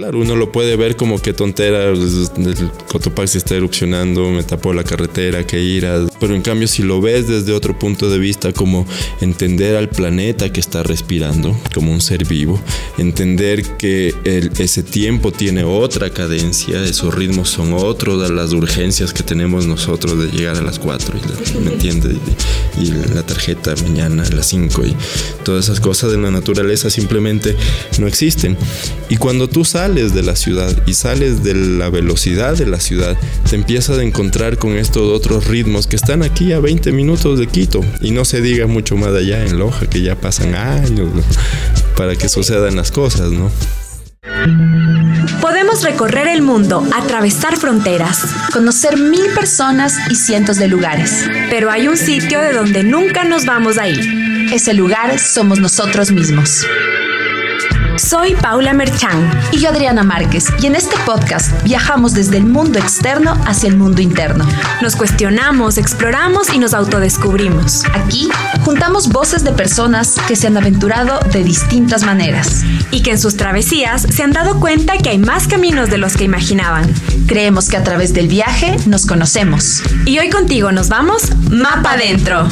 Claro, uno lo puede ver como que tontera, el Cotopaxi está erupcionando, me tapó la carretera, que ira. Pero en cambio, si lo ves desde otro punto de vista, como entender al planeta que está respirando, como un ser vivo, entender que ese tiempo tiene otra cadencia, esos ritmos son otros las urgencias que tenemos nosotros de llegar a las 4, ¿me entiendes? Y, la tarjeta mañana a las 5 y todas esas cosas de la naturaleza simplemente no existen. Y cuando tú sales de la ciudad y sales de la velocidad de la ciudad, te empiezas a encontrar con estos otros ritmos que están aquí a 20 minutos de Quito y no se diga mucho más allá en Loja que ya pasan años para que sucedan las cosas, ¿no? Recorrer el mundo, atravesar fronteras, conocer mil personas y cientos de lugares. Pero hay un sitio de donde nunca nos vamos a ir. Ese lugar somos nosotros mismos. Soy Paula Merchan. Y yo Adriana Márquez. Y en este podcast viajamos desde el mundo externo hacia el mundo interno. Nos cuestionamos, exploramos y nos autodescubrimos. Aquí juntamos voces de personas que se han aventurado de distintas maneras. Y que en sus travesías se han dado cuenta que hay más caminos de los que imaginaban. Creemos que a través del viaje nos conocemos. Y hoy contigo nos vamos Mapa Adentro.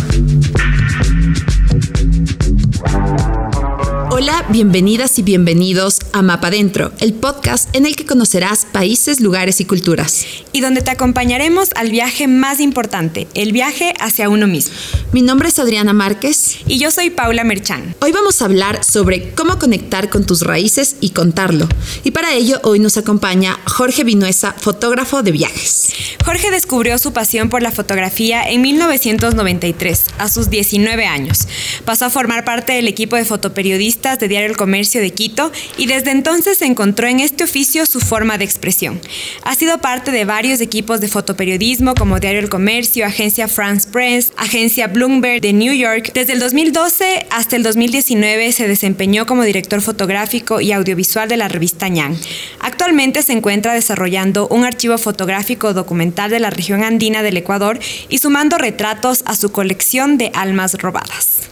Hola, bienvenidas y bienvenidos a Mapa Dentro, el podcast en el que conocerás países, lugares y culturas. Y donde te acompañaremos al viaje más importante, el viaje hacia uno mismo. Mi nombre es Adriana Márquez. Y yo soy Paula Merchan. Hoy vamos a hablar sobre cómo conectar con tus raíces y contarlo. Y para ello hoy nos acompaña Jorge Vinuesa, fotógrafo de viajes. Jorge descubrió su pasión por la fotografía en 1993, a sus 19 años. Pasó a formar parte del equipo de fotoperiodistas de Diario El Comercio de Quito y desde entonces encontró en este oficio su forma de expresión. Ha sido parte de varios equipos de fotoperiodismo como Diario El Comercio, Agencia France Press, Agencia Bloomberg de New York. Desde el 2012 hasta el 2019 se desempeñó como director fotográfico y audiovisual de la revista Ñan. Actualmente se encuentra desarrollando un archivo fotográfico documental de la región andina del Ecuador y sumando retratos a su colección de almas robadas.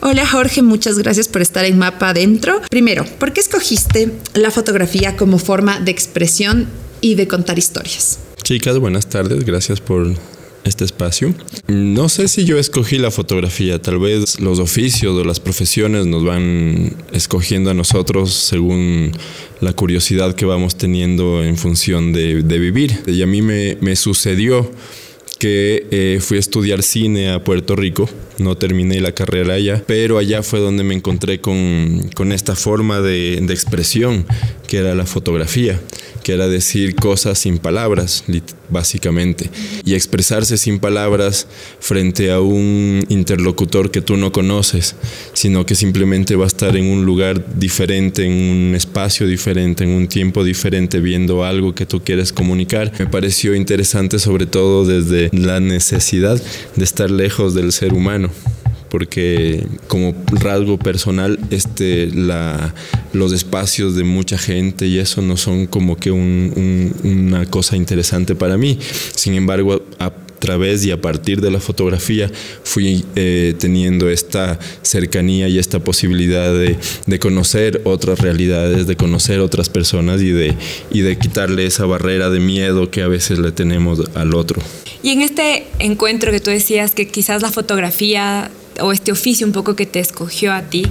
Hola Jorge, muchas gracias por estar en Mapa Adentro. Primero, ¿por qué escogiste la fotografía como forma de expresión y de contar historias? Chicas, buenas tardes, gracias por este espacio. No sé si yo escogí la fotografía, tal vez los oficios o las profesiones nos van escogiendo a nosotros según la curiosidad que vamos teniendo en función de, vivir. Y a mí me, sucedió que eh, fui a estudiar cine a Puerto Rico. No terminé la carrera allá, pero allá fue donde me encontré con, con esta forma de, de, expresión, que era la fotografía, que era decir cosas sin palabras, básicamente, y expresarse sin palabras frente a un interlocutor que tú no conoces, sino que simplemente va a estar en un lugar diferente, en un espacio diferente, en un tiempo diferente, viendo algo que tú quieres comunicar. Me pareció interesante sobre todo desde la necesidad de estar lejos del ser humano porque como rasgo personal este la los espacios de mucha gente y eso no son como que una cosa interesante para mí. Sin embargo a través y a partir de la fotografía fui eh, teniendo esta cercanía y esta posibilidad de, de, conocer otras realidades, de conocer otras personas y de, y de quitarle esa barrera de miedo que a veces le tenemos al otro. Y en este encuentro que tú decías que quizás la fotografía o este oficio un poco que te escogió a ti,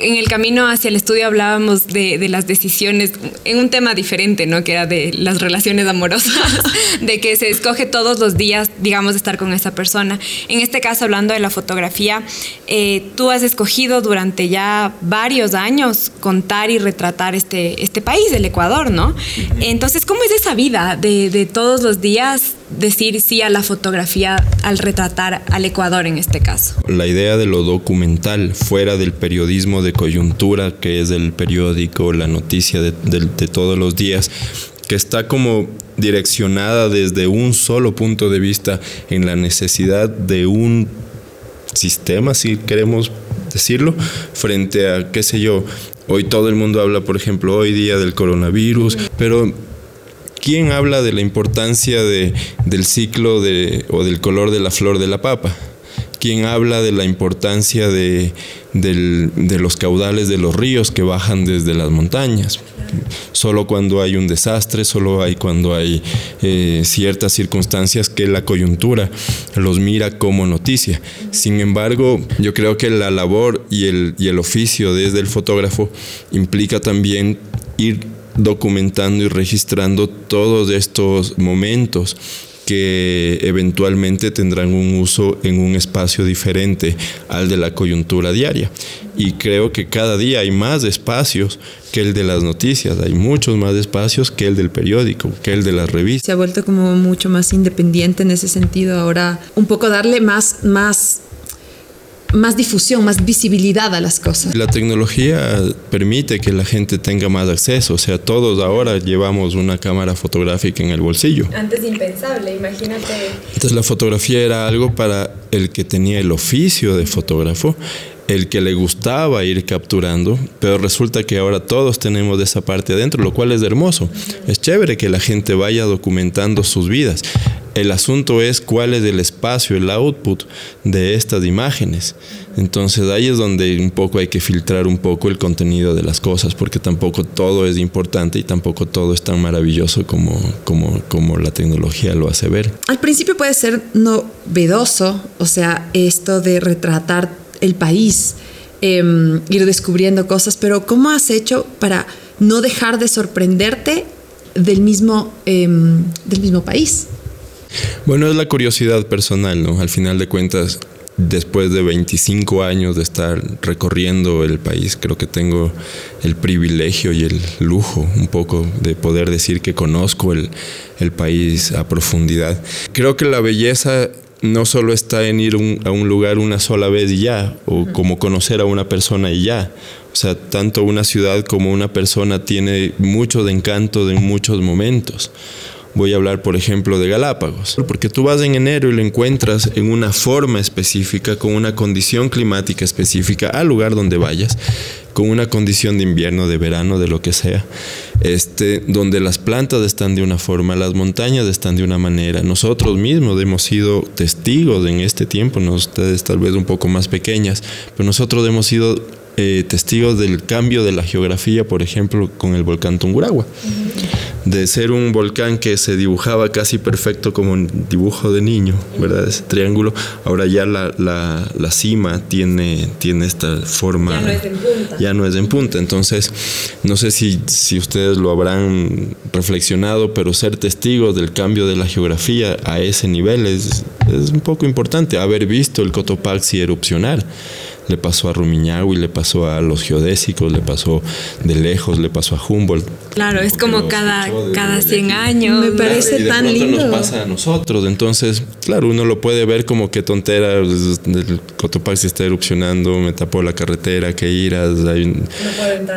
en el camino hacia el estudio hablábamos de, de, las decisiones en un tema diferente, ¿no? Que era de las relaciones amorosas, de que se escoge todos los días, digamos, estar con esa persona. En este caso, hablando de la fotografía, eh, tú has escogido durante ya varios años contar y retratar este, este país, el Ecuador, ¿no? Entonces, ¿cómo es esa vida de, de todos los días decir sí a la fotografía al retratar al Ecuador en este caso? La idea de lo documental fuera del periodismo de coyuntura, que es el periódico, la noticia de, de, todos los días, que está como direccionada desde un solo punto de vista en la necesidad de un sistema, si queremos decirlo, frente a, qué sé yo, hoy todo el mundo habla, por ejemplo, hoy día del coronavirus, pero ¿quién habla de la importancia de, del ciclo de, o del color de la flor de la papa? ¿Quién habla de la importancia de, del, de los caudales de los ríos que bajan desde las montañas? Solo cuando hay un desastre, solo hay cuando hay eh, ciertas circunstancias que la coyuntura los mira como noticia. Sin embargo, yo creo que la labor y el, y el oficio desde el fotógrafo implica también ir documentando y registrando todos estos momentos que eventualmente tendrán un uso en un espacio diferente al de la coyuntura diaria. Y creo que cada día hay más espacios que el de las noticias, hay muchos más espacios que el del periódico, que el de las revistas. Se ha vuelto como mucho más independiente en ese sentido ahora, un poco darle más, más más difusión, más visibilidad a las cosas. La tecnología permite que la gente tenga más acceso, o sea, todos ahora llevamos una cámara fotográfica en el bolsillo. Antes impensable, imagínate. Entonces la fotografía era algo para el que tenía el oficio de fotógrafo, el que le gustaba ir capturando, pero resulta que ahora todos tenemos esa parte adentro, lo cual es hermoso. Es chévere que la gente vaya documentando sus vidas. El asunto es cuál es el espacio, el output de estas imágenes. Entonces ahí es donde un poco hay que filtrar un poco el contenido de las cosas, porque tampoco todo es importante y tampoco todo es tan maravilloso como, como, como la tecnología lo hace ver. Al principio puede ser novedoso, o sea, esto de retratar el país, em, ir descubriendo cosas, pero ¿cómo has hecho para no dejar de sorprenderte del mismo, em, del mismo país? Bueno, es la curiosidad personal, ¿no? Al final de cuentas, después de 25 años de estar recorriendo el país, creo que tengo el privilegio y el lujo un poco de poder decir que conozco el, el país a profundidad. Creo que la belleza no solo está en ir a un lugar una sola vez y ya, o como conocer a una persona y ya. O sea, tanto una ciudad como una persona tiene mucho de encanto en muchos momentos. Voy a hablar, por ejemplo, de Galápagos, porque tú vas en enero y lo encuentras en una forma específica, con una condición climática específica, al lugar donde vayas, con una condición de invierno, de verano, de lo que sea, este, donde las plantas están de una forma, las montañas están de una manera. Nosotros mismos hemos sido testigos en este tiempo, ¿no? ustedes tal vez un poco más pequeñas, pero nosotros hemos sido eh, testigos del cambio de la geografía, por ejemplo, con el volcán Tunguragua de ser un volcán que se dibujaba casi perfecto como un dibujo de niño, ¿verdad? Ese triángulo, ahora ya la, la, cima tiene, tiene esta forma... Ya no es en punta. Ya no es en punta. Entonces, no sé si, si ustedes lo habrán reflexionado, pero ser testigos del cambio de la geografía a ese nivel es, es un poco importante. Haber visto el Cotopaxi erupcionar le pasó a Rumiñahui, le pasó a los geodésicos, le pasó de lejos, le pasó a Humboldt. Claro, es como cada, cada 100 años. Me parece y de tan lindo. nos pasa a nosotros. Entonces, claro, uno lo puede ver como que tontera, el Cotopaxi está erupcionando, me tapó la carretera, que iras.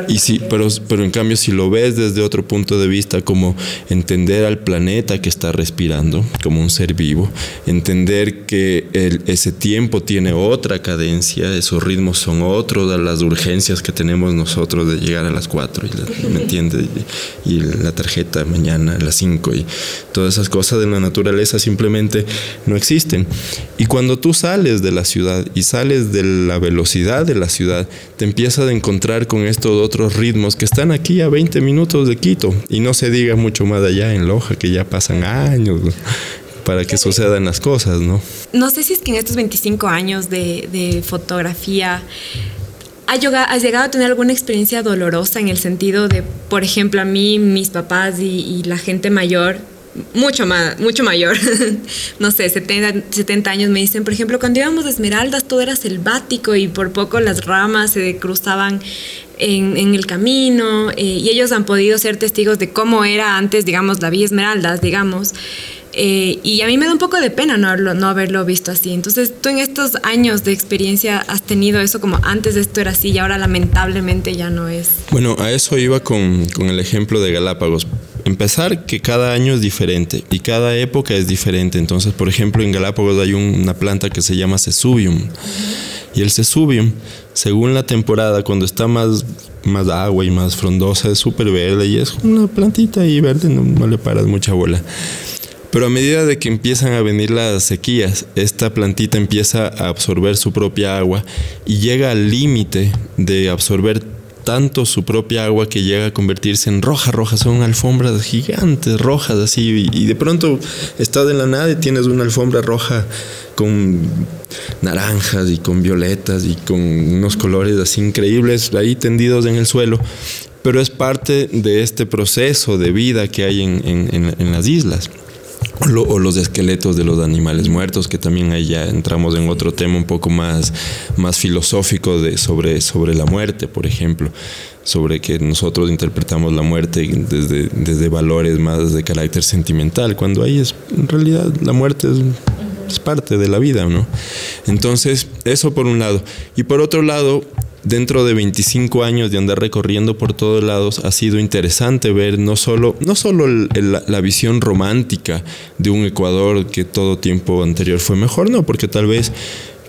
y sí, pero, pero en cambio, si lo ves desde otro punto de vista, como entender al planeta que está respirando, como un ser vivo, entender que el, ese tiempo tiene otra cadencia, eso ritmos son otros, las urgencias que tenemos nosotros de llegar a las 4, y ¿me entiendes? Y, la tarjeta mañana a las 5 y todas esas cosas de la naturaleza simplemente no existen. Y cuando tú sales de la ciudad y sales de la velocidad de la ciudad, te empiezas a encontrar con estos otros ritmos que están aquí a 20 minutos de Quito y no se diga mucho más allá en Loja, que ya pasan años para que sucedan las cosas, ¿no? No sé si es que en estos 25 años de, fotografía ¿Has llegado, a tener alguna experiencia dolorosa en el sentido de, por ejemplo, a mí, mis papás y, la gente mayor, mucho, más, mucho mayor, no sé, 70, 70, años, me dicen, por ejemplo, cuando íbamos a Esmeraldas todo era selvático y por poco las ramas se cruzaban en, el camino eh, y ellos han podido ser testigos de cómo era antes, digamos, la Villa Esmeraldas, digamos. Eh, y a mí me da un poco de pena no haberlo, no haberlo visto así. Entonces, tú en estos años de experiencia has tenido eso como antes de esto era así y ahora lamentablemente ya no es. Bueno, a eso iba con, con el ejemplo de Galápagos. Empezar que cada año es diferente y cada época es diferente. Entonces, por ejemplo, en Galápagos hay una planta que se llama Sesubium. Y el Sesubium, según la temporada, cuando está más, más agua y más frondosa, es súper verde y es una plantita y verde, no, no le paras mucha bola. Pero a medida de que empiezan a venir las sequías, esta plantita empieza a absorber su propia agua y llega al límite de absorber tanto su propia agua que llega a convertirse en roja, roja. Son alfombras gigantes, rojas, así. Y, de pronto estás en la nada y tienes una alfombra roja con naranjas y con violetas y con unos colores así increíbles ahí tendidos en el suelo. Pero es parte de este proceso de vida que hay en las islas o los esqueletos de los animales muertos, que también ahí ya entramos en otro tema un poco más, más filosófico de, sobre, sobre la muerte, por ejemplo, sobre que nosotros interpretamos la muerte desde, desde valores más de carácter sentimental, cuando ahí es, en realidad la muerte es, es parte de la vida, ¿no? Entonces, eso por un lado. Y por otro lado, dentro de 25 años de andar recorriendo por todos lados, ha sido interesante ver no solo, no solo la visión romántica de un Ecuador que todo tiempo anterior fue mejor, no, porque tal vez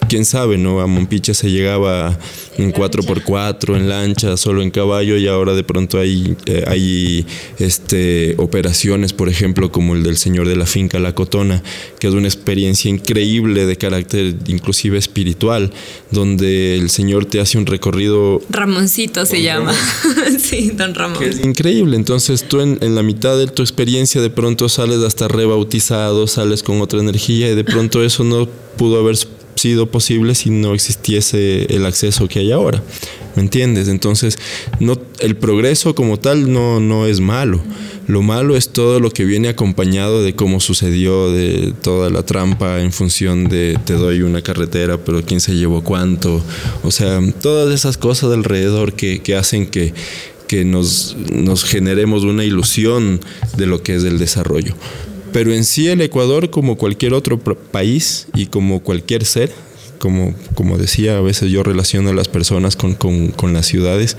quién sabe, ¿no? A Mompiche se llegaba en 4x4, en lancha, solo en caballo y ahora de pronto hay, eh, hay este, operaciones, por ejemplo, como el del señor de la finca La Cotona, que es una experiencia increíble de carácter inclusive espiritual, donde el señor te hace un recorrido... Ramoncito se llama. sí, don Ramón. es increíble, entonces tú en, en la mitad de tu experiencia de pronto sales hasta rebautizado, sales con otra energía y de pronto eso no pudo haber sido posible si no existiese el acceso que hay ahora. ¿Me entiendes? Entonces, el progreso como tal no, no es malo. Lo malo es todo lo que viene acompañado de cómo sucedió, de toda la trampa en función de te doy una carretera, pero quién se llevó cuánto. O sea, todas esas cosas alrededor que, que hacen que, que nos, nos generemos una ilusión de lo que es el desarrollo. Pero en sí el Ecuador, como cualquier otro país y como cualquier ser, como, como decía, a veces yo relaciono a las personas con, con las ciudades,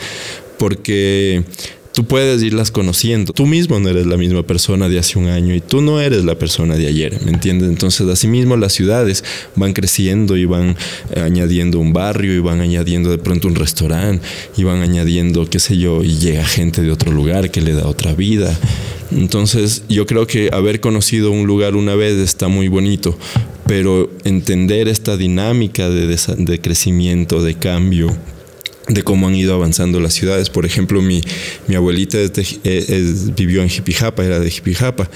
porque tú puedes irlas conociendo. Tú mismo no eres la misma persona de hace un año y tú no eres la persona de ayer, ¿me entiendes? Entonces, asimismo, las ciudades van creciendo y van añadiendo un barrio y van añadiendo de pronto un restaurante y van añadiendo, qué sé yo, y llega gente de otro lugar que le da otra vida. Entonces yo creo que haber conocido un lugar una vez está muy bonito, pero entender esta dinámica de, de crecimiento, de cambio, de cómo han ido avanzando las ciudades. Por ejemplo, mi, mi abuelita vivió en Jipijapa, era de Jipijapa,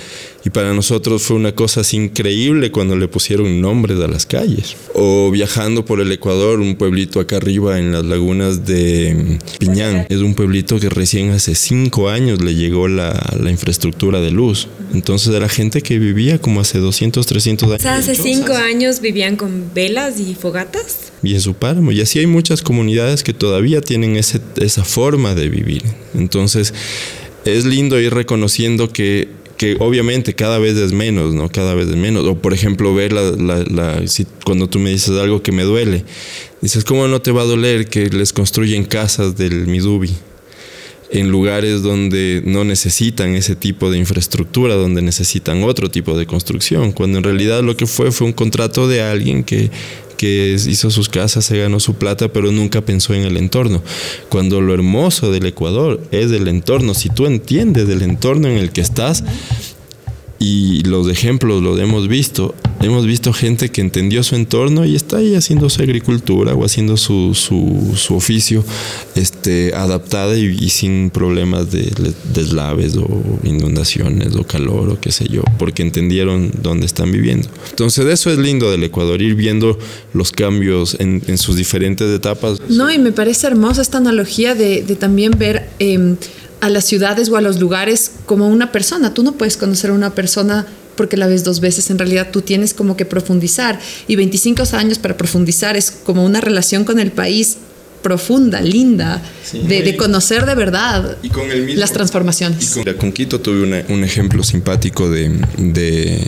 y para nosotros fue una cosa así increíble cuando le pusieron nombres a las calles. O viajando por el Ecuador, un pueblito acá arriba en las lagunas de Piñán, es un pueblito que recién hace cinco años le llegó la, la infraestructura de luz. Entonces era gente que vivía como hace 200, 300 años. O sea, hace cinco años vivían con velas y fogatas. Y en su páramo. Y así hay muchas comunidades que todavía tienen ese, esa forma de vivir. Entonces es lindo ir reconociendo que que obviamente cada vez es menos, ¿no? Cada vez es menos. O por ejemplo, ver la, la, la si, cuando tú me dices algo que me duele, dices, ¿cómo no te va a doler que les construyen casas del Midubi? en lugares donde no necesitan ese tipo de infraestructura, donde necesitan otro tipo de construcción, cuando en realidad lo que fue fue un contrato de alguien que, que hizo sus casas, se ganó su plata, pero nunca pensó en el entorno. Cuando lo hermoso del Ecuador es el entorno, si tú entiendes del entorno en el que estás, y los ejemplos los hemos visto. Hemos visto gente que entendió su entorno y está ahí haciendo su agricultura o haciendo su, su, su oficio este, adaptada y, sin problemas de deslaves o inundaciones o calor o qué sé yo, porque entendieron dónde están viviendo. Entonces eso es lindo del Ecuador, ir viendo los cambios en, en sus diferentes etapas. No, y me parece hermosa esta analogía de, de también ver... Eh, a las ciudades o a los lugares como una persona. Tú no puedes conocer a una persona porque la ves dos veces, en realidad tú tienes como que profundizar y 25 años para profundizar es como una relación con el país profunda, linda, sí, de, de, conocer de verdad y con el mismo, las transformaciones. Y con, con Quito tuve una, un ejemplo simpático de, de,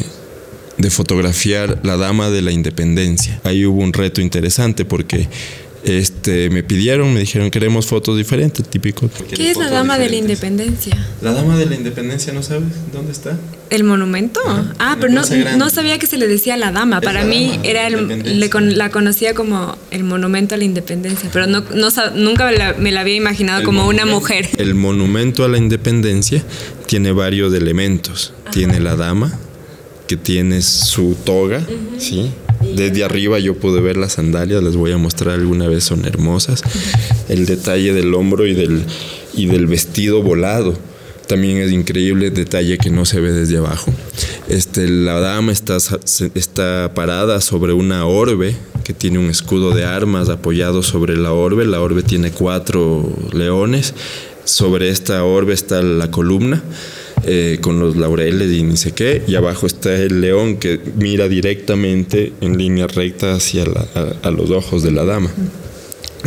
de fotografiar la Dama de la Independencia. Ahí hubo un reto interesante porque este, me pidieron, me dijeron queremos fotos diferentes, típico. ¿Qué es la Dama de la Independencia? La Dama de la Independencia, ¿no sabes dónde está? ¿El monumento? Ajá, ah, pero no, no, sabía que se le decía la Dama. Para la mí dama, era el, le con, la conocía como el monumento a la Independencia, pero no, no nunca me la, me la, había imaginado el como una mujer. El monumento a la Independencia tiene varios elementos. Ajá. Tiene la Dama, que tiene su toga, uh -huh. ¿sí? Desde arriba yo pude ver las sandalias, les voy a mostrar alguna vez, son hermosas. El detalle del hombro y del, y del vestido volado también es increíble detalle que no se ve desde abajo. Este, la dama está, está parada sobre una orbe que tiene un escudo de armas apoyado sobre la orbe. La orbe tiene cuatro leones. Sobre esta orbe está la columna. Eh, con los laureles y ni sé qué, y abajo está el león que mira directamente en línea recta hacia a los ojos de la dama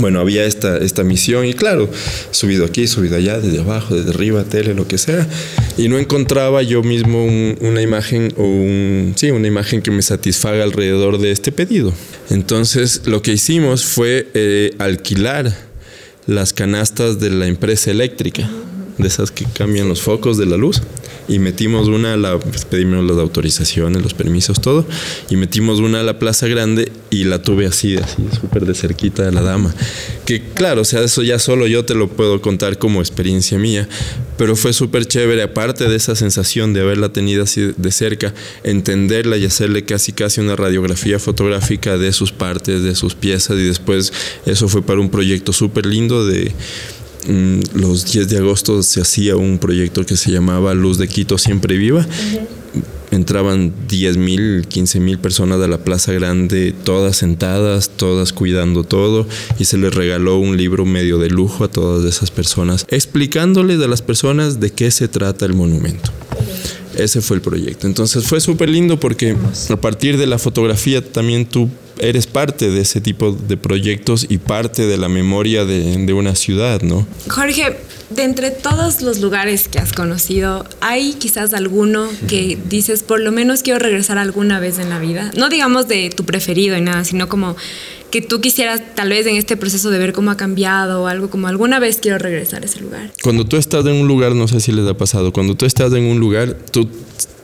bueno, había esta, esta misión y claro, subido aquí, subido allá, desde abajo, desde arriba, tele, lo que sea, y no encontraba yo mismo una imagen o sí, una imagen que me satisfaga alrededor de este pedido. Entonces lo que hicimos fue eh, alquilar las canastas de la empresa eléctrica, de esas que cambian los focos de la luz. Y metimos una, la, pues, pedimos las autorizaciones, los permisos, todo, y metimos una a la Plaza Grande y la tuve así, así, súper de cerquita de la dama. Que claro, o sea, eso ya solo yo te lo puedo contar como experiencia mía, pero fue súper chévere, aparte de esa sensación de haberla tenido así de cerca, entenderla y hacerle casi casi una radiografía fotográfica de sus partes, de sus piezas, y después eso fue para un proyecto súper lindo de Mm, los 10 de agosto se hacía un proyecto que se llamaba Luz de Quito Siempre Viva. Entraban 10 mil, 15 mil personas de la Plaza Grande, todas sentadas, todas cuidando todo, y se les regaló un libro medio de lujo a todas esas personas, explicándoles a las personas de qué se trata el monumento. Ese fue el proyecto. Entonces fue súper lindo porque a partir de la fotografía también tú eres parte de ese tipo de proyectos y parte de la memoria de, una ciudad, ¿no? Jorge, de entre todos los lugares que has conocido, ¿hay quizás alguno que dices, por lo menos quiero regresar alguna vez en la vida? No digamos de tu preferido y nada, sino como que tú quisieras tal vez en este proceso de ver cómo ha cambiado o algo como alguna vez quiero regresar a ese lugar. Cuando tú estás en un lugar, no sé si les ha pasado, cuando tú estás en un lugar, tú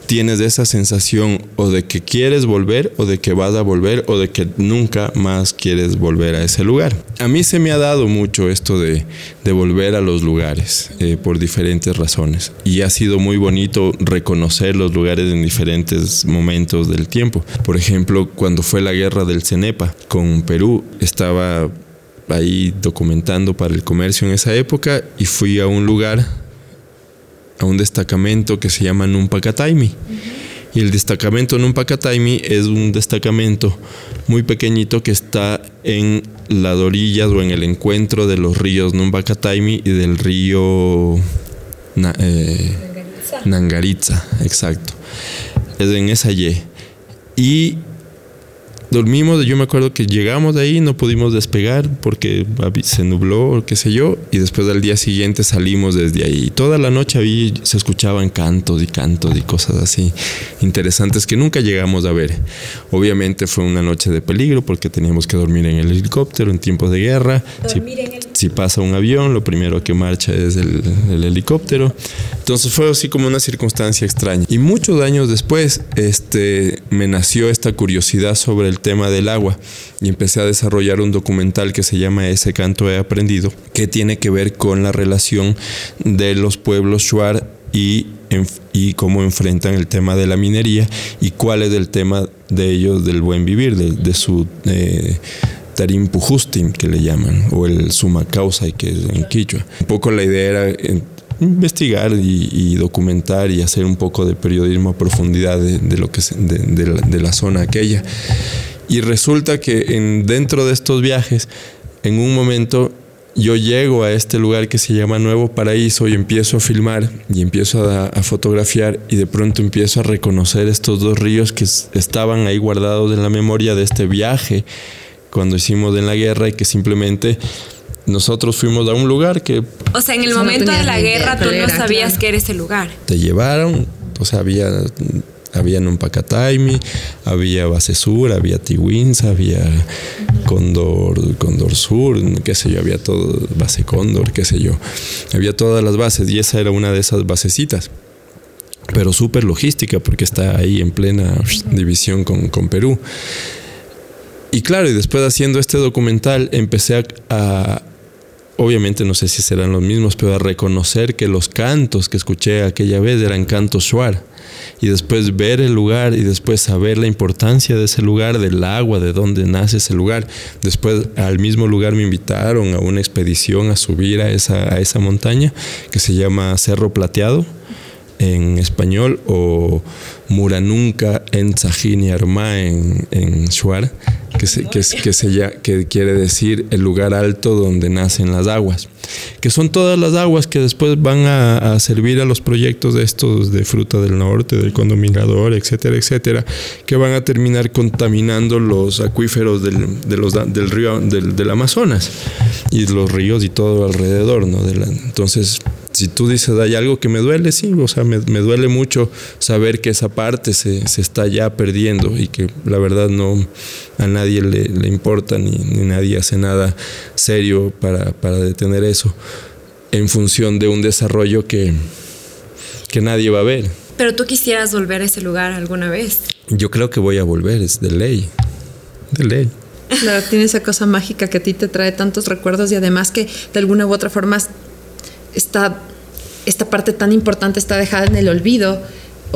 tienes esa sensación o de que quieres volver o de que vas a volver o de que nunca más quieres volver a ese lugar. A mí se me ha dado mucho esto de, volver a los lugares eh, por diferentes razones y ha sido muy bonito reconocer los lugares en diferentes momentos del tiempo. Por ejemplo, cuando fue la guerra del Cenepa con Perú, estaba ahí documentando para el comercio en esa época y fui a un lugar a un destacamento que se llama Numpacataimi. Y el destacamento Numpacataimi es un destacamento muy pequeñito que está en las orillas o en el encuentro de los ríos Numpacataimi y del río eh, Nangaritza, exacto. Es en esa Y. Y dormimos, yo me acuerdo que llegamos de ahí, no pudimos despegar porque se nubló o qué sé yo, y después al día siguiente salimos desde ahí. Toda la noche ahí se escuchaban cantos y cantos y cosas así interesantes que nunca llegamos a ver. Obviamente fue una noche de peligro porque teníamos que dormir en el helicóptero en tiempos de guerra. Si, pasa un avión, lo primero que marcha es el, el helicóptero. Entonces fue así como una circunstancia extraña. Y muchos años después, este, me nació esta curiosidad sobre el tema del agua y empecé a desarrollar un documental que se llama Ese canto he aprendido, que tiene que ver con la relación de los pueblos shuar y, y cómo enfrentan el tema de la minería y cuál es el tema de ellos del buen vivir, de, su... Eh, Tarim Pujustim, que le llaman, o el Suma Causa, que es en Quichua. Un poco la idea era investigar y, documentar y hacer un poco de periodismo a profundidad de, lo que de, la, zona aquella. Y resulta que en, dentro de estos viajes, en un momento yo llego a este lugar que se llama Nuevo Paraíso y empiezo a filmar y empiezo a, fotografiar y de pronto empiezo a reconocer estos dos ríos que estaban ahí guardados en la memoria de este viaje cuando hicimos en la guerra y que simplemente nosotros fuimos a un lugar que... O sea, en el momento de la guerra tú no sabías que era ese lugar. Te llevaron, o sea, había había Numpacataimi, había Base Sur, había Tiwins, había Condor, Condor Sur, qué sé yo, había todo, Base Cóndor, qué sé yo. Había todas las bases y esa era una de esas basecitas. Pero súper logística porque está ahí en plena división con, con Perú. Y claro, y después haciendo este documental empecé a, obviamente no sé si serán los mismos, pero a reconocer que los cantos que escuché aquella vez eran cantos shuar. Y después ver el lugar y después saber la importancia de ese lugar, del agua, de dónde nace ese lugar. Después al mismo lugar me invitaron a una expedición a subir a esa, a esa montaña que se llama Cerro Plateado en español o Muranunca en Sajini Arma en, en Shuar, que, se, que, quiere decir el lugar alto donde nacen las aguas, que son todas las aguas que después van a, servir a los proyectos de estos de Fruta del Norte, del Condominador, etcétera, etcétera, que van a terminar contaminando los acuíferos del, del río del, del, Amazonas y los ríos y todo alrededor, ¿no? Entonces si tú dices, hay algo que me duele, sí, o sea, me, me duele mucho saber que esa parte se, se, está ya perdiendo y que la verdad no a nadie le, le importa ni, ni, nadie hace nada serio para, para, detener eso en función de un desarrollo que, que nadie va a ver. Pero tú quisieras volver a ese lugar alguna vez. Yo creo que voy a volver, es de ley, de ley. Claro, tiene esa cosa mágica que a ti te trae tantos recuerdos y además que de alguna u otra forma esta, esta parte tan importante está dejada en el olvido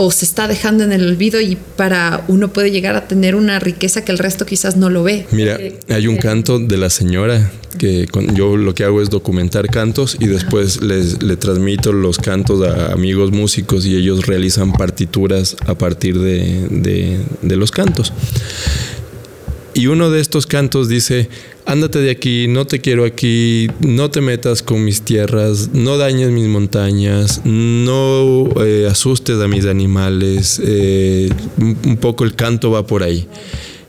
o se está dejando en el olvido y para uno puede llegar a tener una riqueza que el resto quizás no lo ve. Mira, hay un canto de la señora que con, yo lo que hago es documentar cantos y después les, le transmito los cantos a amigos músicos y ellos realizan partituras a partir de, de, de los cantos. Y uno de estos cantos dice, ándate de aquí, no te quiero aquí, no te metas con mis tierras, no dañes mis montañas, no eh, asustes a mis animales. Eh, un, poco el canto va por ahí.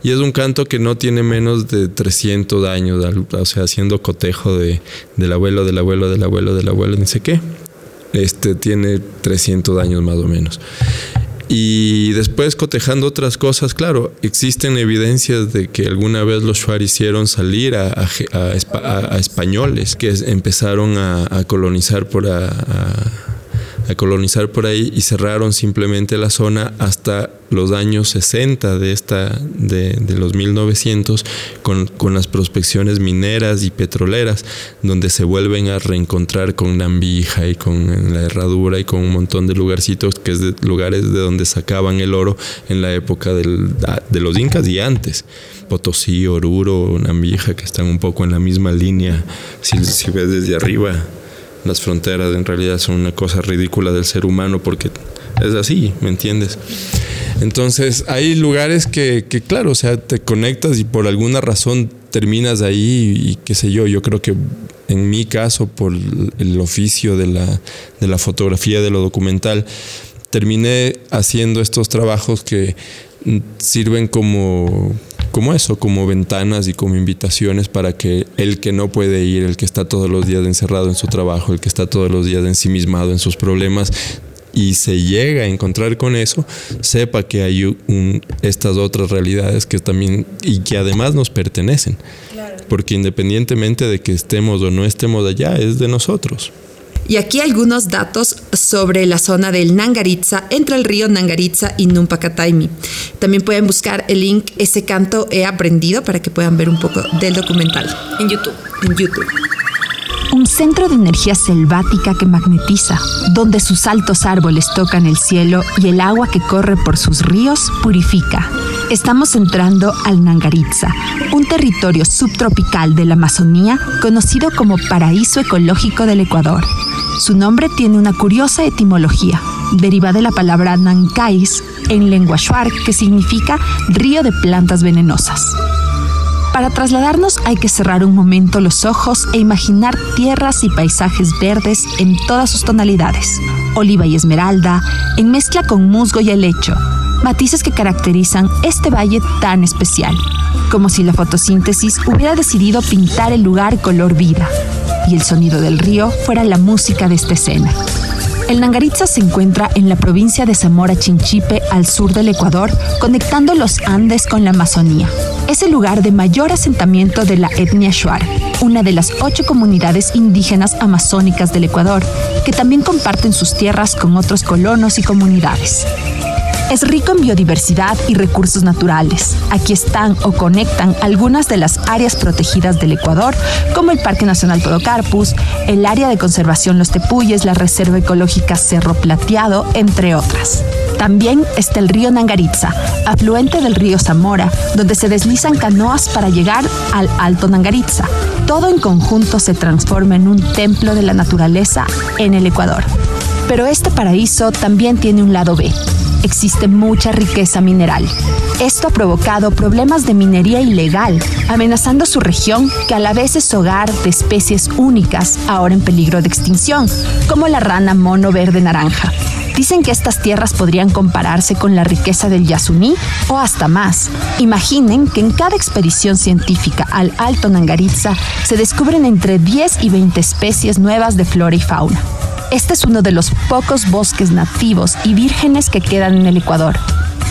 Y es un canto que no tiene menos de 300 años, o sea, haciendo cotejo de, del abuelo, del abuelo, del abuelo, del abuelo, ni sé qué. Este tiene 300 años más o menos. Y después cotejando otras cosas, claro, existen evidencias de que alguna vez los Shuar hicieron salir a, a, a, a españoles que empezaron a, colonizar por a, colonizar por ahí y cerraron simplemente la zona hasta los años 60 de esta de, de los 1900 con, con, las prospecciones mineras y petroleras donde se vuelven a reencontrar con Nambija y con la herradura y con un montón de lugarcitos que es de lugares de donde sacaban el oro en la época del, de los incas y antes. Potosí, Oruro, Nambija que están un poco en la misma línea si, si ves desde arriba las fronteras en realidad son una cosa ridícula del ser humano porque es así, ¿me entiendes? Entonces hay lugares que, que, claro, o sea, te conectas y por alguna razón terminas ahí y, y qué sé yo, yo creo que en mi caso por el oficio de la, de la fotografía, de lo documental, terminé haciendo estos trabajos que sirven como como eso, como ventanas y como invitaciones para que el que no puede ir, el que está todos los días encerrado en su trabajo, el que está todos los días ensimismado en sus problemas y se llega a encontrar con eso, sepa que hay un, estas otras realidades que también y que además nos pertenecen. Claro. Porque independientemente de que estemos o no estemos allá, es de nosotros. Y aquí algunos datos sobre la zona del Nangaritza, entre el río Nangaritza y Numpacataimi. También pueden buscar el link Ese canto he aprendido para que puedan ver un poco del documental. En YouTube. En YouTube. Un centro de energía selvática que magnetiza, donde sus altos árboles tocan el cielo y el agua que corre por sus ríos purifica. Estamos entrando al Nangaritza, un territorio subtropical de la Amazonía conocido como paraíso ecológico del Ecuador. Su nombre tiene una curiosa etimología, deriva de la palabra Nancais en lengua shuar, que significa río de plantas venenosas. Para trasladarnos hay que cerrar un momento los ojos e imaginar tierras y paisajes verdes en todas sus tonalidades, oliva y esmeralda, en mezcla con musgo y helecho, matices que caracterizan este valle tan especial, como si la fotosíntesis hubiera decidido pintar el lugar color vida y el sonido del río fuera la música de esta escena. El Nangaritza se encuentra en la provincia de Zamora Chinchipe, al sur del Ecuador, conectando los Andes con la Amazonía. Es el lugar de mayor asentamiento de la etnia Shuar, una de las ocho comunidades indígenas amazónicas del Ecuador, que también comparten sus tierras con otros colonos y comunidades. Es rico en biodiversidad y recursos naturales. Aquí están o conectan algunas de las áreas protegidas del Ecuador, como el Parque Nacional Podocarpus, el área de conservación Los Tepuyes, la Reserva Ecológica Cerro Plateado, entre otras. También está el río Nangaritza, afluente del río Zamora, donde se deslizan canoas para llegar al Alto Nangaritza. Todo en conjunto se transforma en un templo de la naturaleza en el Ecuador. Pero este paraíso también tiene un lado B. Existe mucha riqueza mineral. Esto ha provocado problemas de minería ilegal, amenazando su región, que a la vez es hogar de especies únicas, ahora en peligro de extinción, como la rana mono verde naranja. Dicen que estas tierras podrían compararse con la riqueza del Yasuní o hasta más. Imaginen que en cada expedición científica al Alto Nangaritza se descubren entre 10 y 20 especies nuevas de flora y fauna. Este es uno de los pocos bosques nativos y vírgenes que quedan en el Ecuador.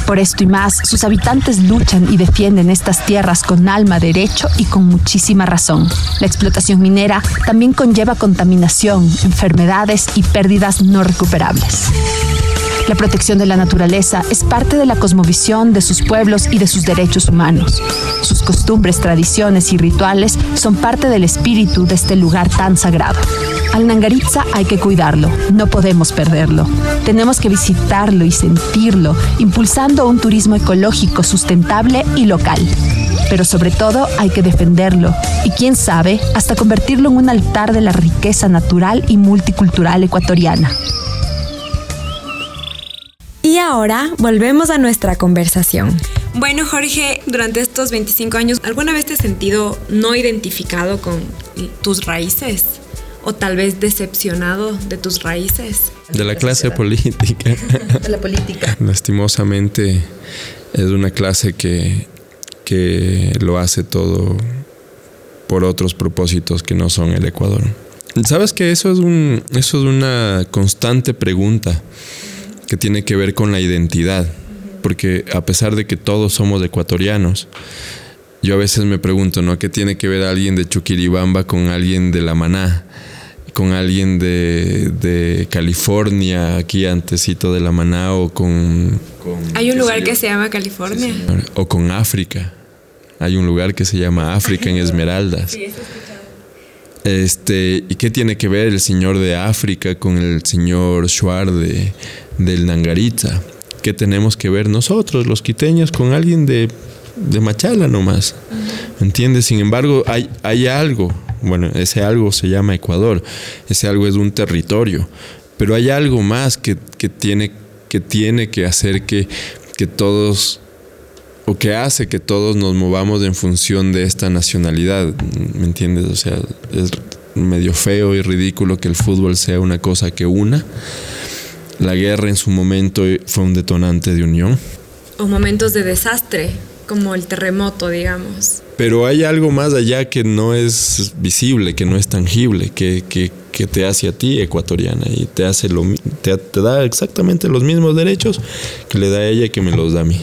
Por esto y más, sus habitantes luchan y defienden estas tierras con alma, derecho y con muchísima razón. La explotación minera también conlleva contaminación, enfermedades y pérdidas no recuperables. La protección de la naturaleza es parte de la cosmovisión de sus pueblos y de sus derechos humanos. Sus costumbres, tradiciones y rituales son parte del espíritu de este lugar tan sagrado. Al Nangaritza hay que cuidarlo, no podemos perderlo. Tenemos que visitarlo y sentirlo, impulsando un turismo ecológico, sustentable y local. Pero sobre todo hay que defenderlo y quién sabe, hasta convertirlo en un altar de la riqueza natural y multicultural ecuatoriana. Ahora volvemos a nuestra conversación. Bueno, Jorge, durante estos 25 años, ¿alguna vez te has sentido no identificado con tus raíces? ¿O tal vez decepcionado de tus raíces? De la clase política. De la política. Lastimosamente es una clase que, que lo hace todo por otros propósitos que no son el Ecuador. Sabes que eso es, un, eso es una constante pregunta que tiene que ver con la identidad, porque a pesar de que todos somos ecuatorianos, yo a veces me pregunto, ¿no? ¿Qué tiene que ver alguien de Chuquiribamba con alguien de La Maná? Con alguien de, California, aquí antesito de La Maná, o con... Hay un lugar que se llama California. o con África. Hay un lugar que se llama África en Esmeraldas. Sí, eso este, ¿Y qué tiene que ver el señor de África con el señor Shuar de, del Nangaritza? ¿Qué tenemos que ver nosotros, los quiteños, con alguien de, de Machala nomás? ¿Me entiendes? Sin embargo, hay, hay algo, bueno, ese algo se llama Ecuador, ese algo es un territorio, pero hay algo más que, que tiene, que tiene que hacer que, que todos o que hace que todos nos movamos en función de esta nacionalidad, ¿me entiendes? O sea, es medio feo y ridículo que el fútbol sea una cosa que una. La guerra en su momento fue un detonante de unión. O momentos de desastre, como el terremoto, digamos. Pero hay algo más allá que no es visible, que no es tangible, que, que, que te hace a ti ecuatoriana y te, hace lo, te, te, da exactamente los mismos derechos que le da a ella y que me los da a mí.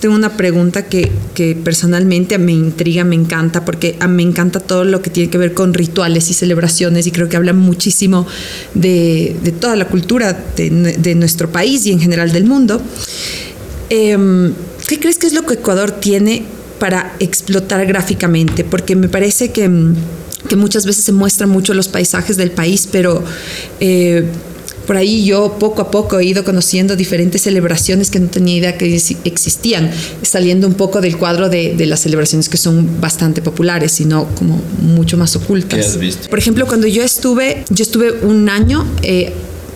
Tengo una pregunta que, que personalmente me intriga, me encanta, porque a me encanta todo lo que tiene que ver con rituales y celebraciones y creo que habla muchísimo de, de toda la cultura de, de, nuestro país y en general del mundo. Eh, ¿Qué crees que es lo que Ecuador tiene para explotar gráficamente? Porque me parece que, que muchas veces se muestran mucho los paisajes del país, pero... Eh, por ahí yo poco a poco he ido conociendo diferentes celebraciones que no tenía idea que existían, saliendo un poco del cuadro de, de las celebraciones que son bastante populares, sino como mucho más ocultas. ¿Qué has visto? Por ejemplo, cuando yo estuve, yo estuve un año eh,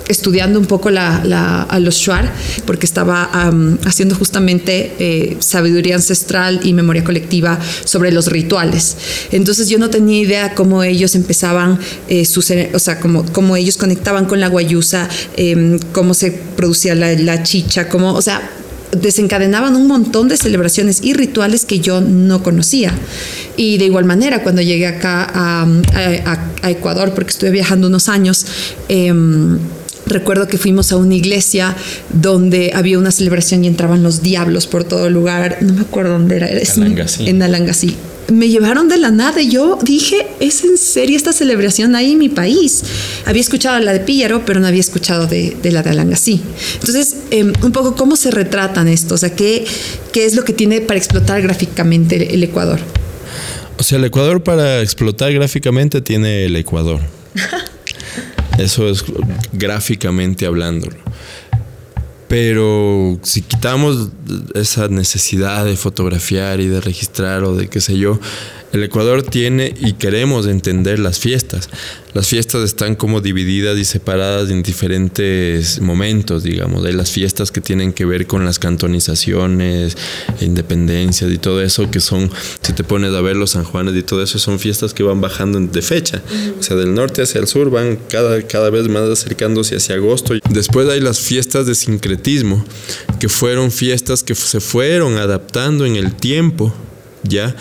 estudiando un poco la, la, a los Shuar, porque estaba um, haciendo justamente eh, sabiduría ancestral y memoria colectiva sobre los rituales. Entonces yo no tenía idea cómo ellos empezaban, eh, o sea, cómo, cómo, ellos conectaban con la guayusa, eh, cómo se producía la, la chicha, cómo, o sea, desencadenaban un montón de celebraciones y rituales que yo no conocía. Y de igual manera, cuando llegué acá a, a, a Ecuador, porque estuve viajando unos años, eh, Recuerdo que fuimos a una iglesia donde había una celebración y entraban los diablos por todo el lugar. No me acuerdo dónde era. Es Alangasí. En Alangasí. me llevaron de la nada y yo dije, ¿es en serio esta celebración ahí en mi país? Había escuchado la de Píllaro, pero no había escuchado de, la de Alangasí. Entonces, em, un poco cómo se retratan esto, o sea, ¿qué, qué es lo que tiene para explotar gráficamente el, Ecuador. O sea, el Ecuador para explotar gráficamente tiene el Ecuador. Eso es gráficamente hablándolo. Pero si quitamos esa necesidad de fotografiar y de registrar o de qué sé yo, el Ecuador tiene y queremos entender las fiestas. Las fiestas están como divididas y separadas en diferentes momentos, digamos. Hay las fiestas que tienen que ver con las cantonizaciones, independencias y todo eso, que son, si te pones a ver los San Juanes y todo eso, son fiestas que van bajando de fecha. O sea, del norte hacia el sur van cada, cada vez más acercándose hacia agosto. Después hay las fiestas de sincretismo, que fueron fiestas que se fueron adaptando en el tiempo, ¿ya?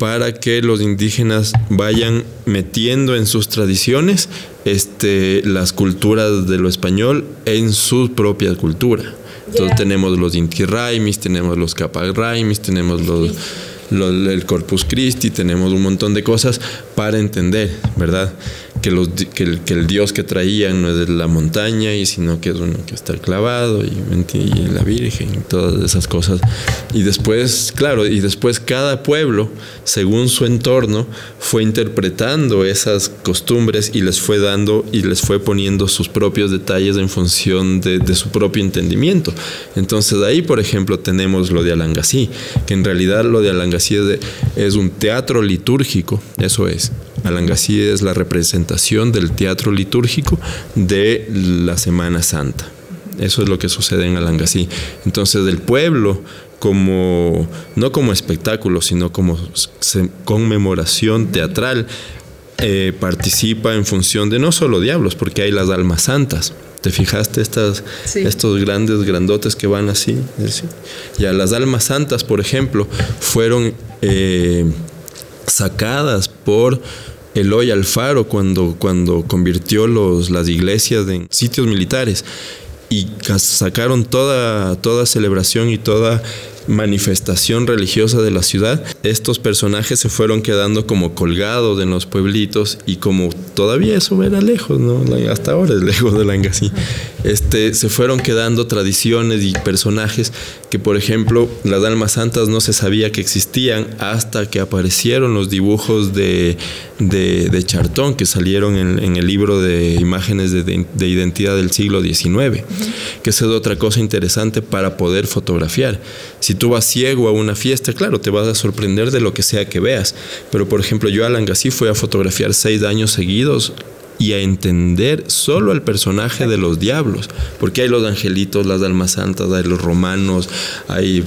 Para que los indígenas vayan metiendo en sus tradiciones este, las culturas de lo español en su propia cultura. Entonces tenemos los Inti Raimis, tenemos los Capac Raimis, tenemos los, el Corpus Christi, tenemos un montón de cosas para entender, ¿verdad? que, el, dios que traían no es de la montaña, y sino que es uno que está clavado, y, y, la Virgen, y todas esas cosas. Y después, claro, y después cada pueblo, según su entorno, fue interpretando esas costumbres y les fue dando y les fue poniendo sus propios detalles en función de, de su propio entendimiento. Entonces ahí, por ejemplo, tenemos lo de Alangasí, que en realidad lo de Alangasí es, es un teatro litúrgico, eso es. Alangasí es la representación del teatro litúrgico de la Semana Santa. Eso es lo que sucede en Alangasí. Entonces el pueblo como no como espectáculo, sino como conmemoración teatral, eh, participa en función de no solo diablos, porque hay las almas santas. ¿Te fijaste estas, estos grandes grandotes que van así? Ya las almas santas, por ejemplo, fueron eh, sacadas por Eloy Alfaro cuando, cuando convirtió los, las iglesias en sitios militares y sacaron toda, toda celebración y toda manifestación religiosa de la ciudad, estos personajes se fueron quedando como colgados en los pueblitos y como todavía eso era lejos, ¿no? hasta ahora es lejos de Langasí, este, se fueron quedando tradiciones y personajes que, por ejemplo, las almas santas no se sabía que existían hasta que aparecieron los dibujos de, de, Chartón que salieron en, el libro de imágenes de, de identidad del siglo XIX, que es otra cosa interesante para poder fotografiar. Si tú vas ciego a una fiesta, claro, te vas a sorprender de lo que sea que veas. Pero, por ejemplo, yo a Langasí fui a fotografiar seis años seguidos y a entender solo el personaje de los diablos, porque hay los angelitos, las almas santas, hay los romanos, hay,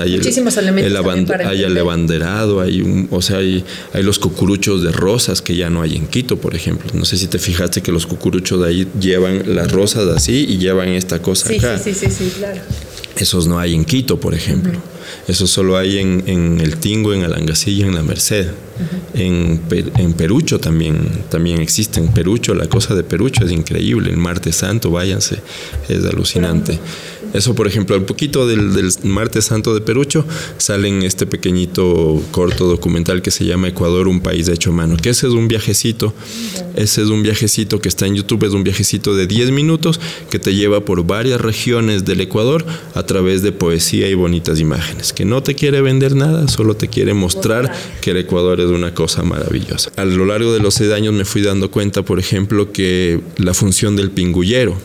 hay Muchísimos el, elementos hay el abanderado, hay un, o sea, hay, hay, los cucuruchos de rosas que ya no hay en Quito, por ejemplo. No sé si te fijaste que los cucuruchos de ahí llevan las rosas así y llevan esta cosa acá. Sí, sí, sí, sí, claro. Esos no hay en Quito, por ejemplo. Eso solo hay en, El Tingo, en Alangasilla, en La Merced. en, en, Perucho también, también existen. Perucho, la cosa de Perucho es increíble. El martes santo, váyanse, es alucinante. Eso, por ejemplo, un poquito del, Martes Santo de Perucho sale en este pequeñito corto documental que se llama Ecuador, un país hecho a mano. Que ese es un viajecito, ese es un viajecito que está en YouTube, es un viajecito de 10 minutos que te lleva por varias regiones del Ecuador a través de poesía y bonitas imágenes. Que no te quiere vender nada, solo te quiere mostrar que el Ecuador es una cosa maravillosa. A lo largo de los seis años me fui dando cuenta, por ejemplo, que la función del pingullero,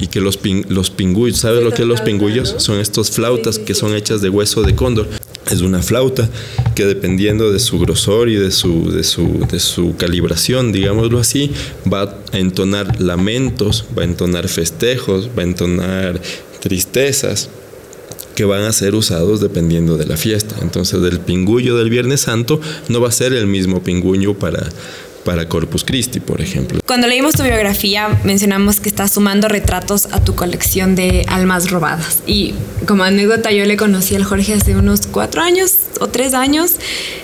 y que los, los pingüillos, ¿sabes lo que es los pingüillos? Son estos flautas que son hechas de hueso de cóndor. Es una flauta que dependiendo de su grosor y de su, de su, de su calibración, digámoslo así, va a entonar lamentos, va a entonar festejos, va a entonar tristezas que van a ser usados dependiendo de la fiesta. Entonces el pingüillo del Viernes Santo no va a ser el mismo pingüillo para, para Corpus Christi, por ejemplo. Cuando leímos tu biografía, mencionamos que estás sumando retratos a tu colección de almas robadas. Y como anécdota, yo le conocí al Jorge hace unos cuatro años o tres años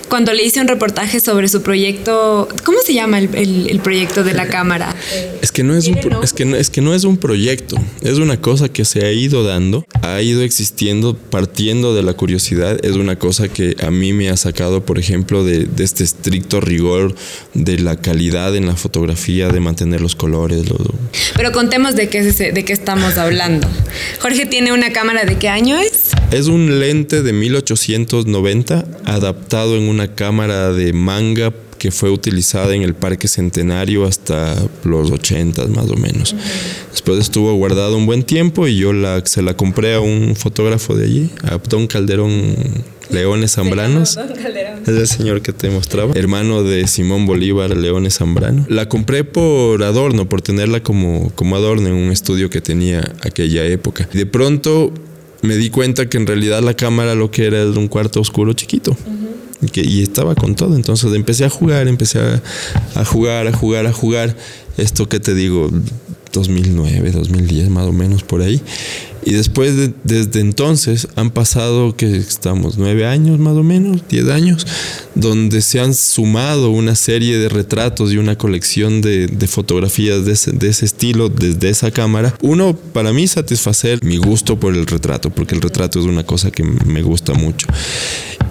cuando le hice un reportaje sobre su proyecto. ¿Cómo se llama el, proyecto de la cámara? Es que, no es, un, es, que no, es que no es un proyecto, es una cosa que se ha ido dando, ha ido existiendo partiendo de la curiosidad. Es una cosa que a mí me ha sacado, por ejemplo, de, de este estricto rigor de la calidad en la fotografía, de mantener los colores. Pero contemos de qué, de qué estamos hablando. Jorge tiene una cámara de qué año es? Es un lente de 1890 adaptado en una cámara de manga que fue utilizada en el Parque Centenario hasta los 80 más o menos. Después estuvo guardado un buen tiempo y yo la, se la compré a un fotógrafo de allí, a Don Calderón Leones Zambranos. Es el señor que te mostraba. Hermano de Simón Bolívar Leones Zambrano. La compré por adorno, por tenerla como, como adorno en un estudio que tenía aquella época. De pronto me di cuenta que en realidad la cámara lo que era era un cuarto oscuro chiquito. Y, estaba con todo. Entonces empecé a jugar, empecé a, jugar, a jugar, a jugar. Esto que te digo, 2009, 2010 más o menos por ahí. Y después, de, desde entonces, han pasado que estamos nueve años más o menos, diez años, donde se han sumado una serie de retratos y una colección de, de fotografías de ese, de ese, estilo desde esa cámara. Uno, para mí, satisfacer mi gusto por el retrato, porque el retrato es una cosa que me gusta mucho.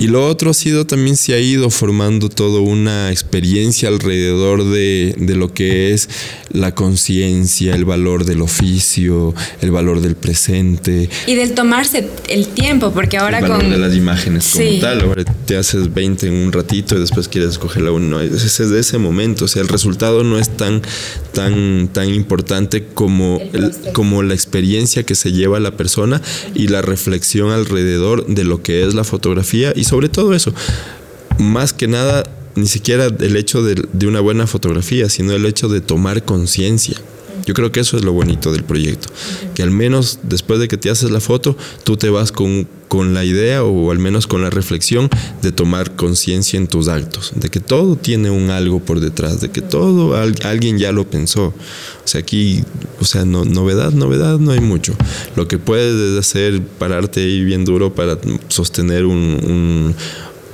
Y lo otro ha sido también se ha ido formando toda una experiencia alrededor de, de lo que es la conciencia, el valor del oficio, el valor del presente. Y del tomarse el tiempo, porque ahora el valor con... de las imágenes como sí. tal. Ahora te haces 20 en un ratito y después quieres escoger la uno. Es de ese momento. O sea, el resultado no es tan, tan, tan importante como, el, como la experiencia que se lleva la persona y la reflexión alrededor de lo que es la fotografía y sobre todo eso, más que nada, ni siquiera el hecho de, de una buena fotografía, sino el hecho de tomar conciencia. Yo creo que eso es lo bonito del proyecto, que al menos después de que te haces la foto, tú te vas con, con la idea o al menos con la reflexión de tomar conciencia en tus actos, de que todo tiene un algo por detrás, de que todo alguien ya lo pensó. O sea, aquí, o sea, no, novedad, novedad no hay mucho. Lo que puedes hacer, pararte ahí bien duro para sostener un, un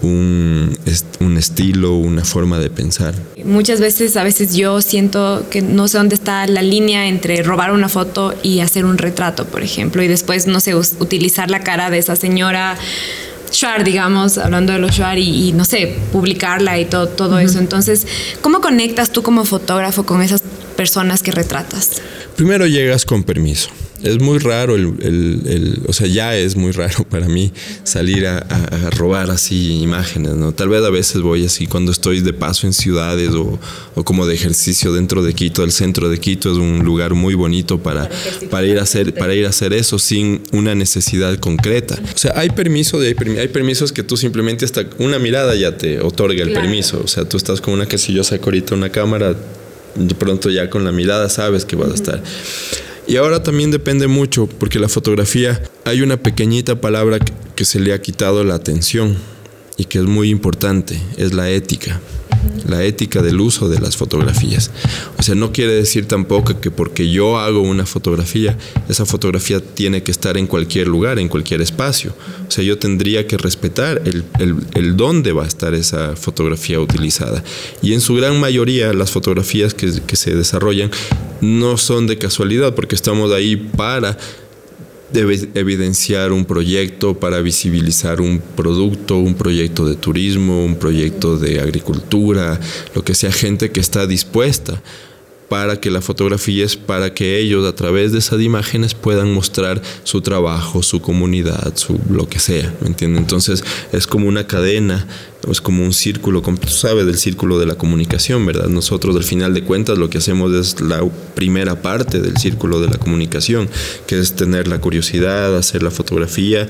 un, un, estilo, una forma de pensar. Muchas veces, a veces yo siento que no sé dónde está la línea entre robar una foto y hacer un retrato, por ejemplo, y después, no sé, utilizar la cara de esa señora. Shuar, digamos, hablando de los Shuar y, y, no sé, publicarla y todo, todo uh -huh. eso. Entonces, ¿cómo conectas tú como fotógrafo con esas personas que retratas? Primero llegas con permiso es muy raro, el, el, el, o sea, ya es muy raro para mí salir a, a, robar así imágenes, ¿no? Tal vez a veces voy así cuando estoy de paso en ciudades o, o como de ejercicio dentro de Quito. El centro de Quito es un lugar muy bonito para, para, ir, a hacer, para ir a hacer eso sin una necesidad concreta. O sea, hay permiso, de, hay permisos que tú simplemente hasta una mirada ya te otorga el claro. permiso. O sea, tú estás con una que si yo saco ahorita una cámara, de pronto ya con la mirada sabes que vas a estar. Y ahora también depende mucho, porque la fotografía hay una pequeñita palabra que se le ha quitado la atención y que es muy importante, es la ética. La ética del uso de las fotografías. O sea, no quiere decir tampoco que porque yo hago una fotografía, esa fotografía tiene que estar en cualquier lugar, en cualquier espacio. O sea, yo tendría que respetar el, el, el dónde va a estar esa fotografía utilizada. Y en su gran mayoría, las fotografías que, que se desarrollan no son de casualidad, porque estamos ahí para evidenciar un proyecto para visibilizar un producto, un proyecto de turismo, un proyecto de agricultura, lo que sea gente que está dispuesta para que la fotografía es para que ellos a través de esas imágenes puedan mostrar su trabajo, su comunidad, su lo que sea, ¿me entiendes? Entonces es como una cadena, es como un círculo, como tú sabes del círculo de la comunicación, ¿verdad? Nosotros al final de cuentas lo que hacemos es la primera parte del círculo de la comunicación, que es tener la curiosidad, hacer la fotografía,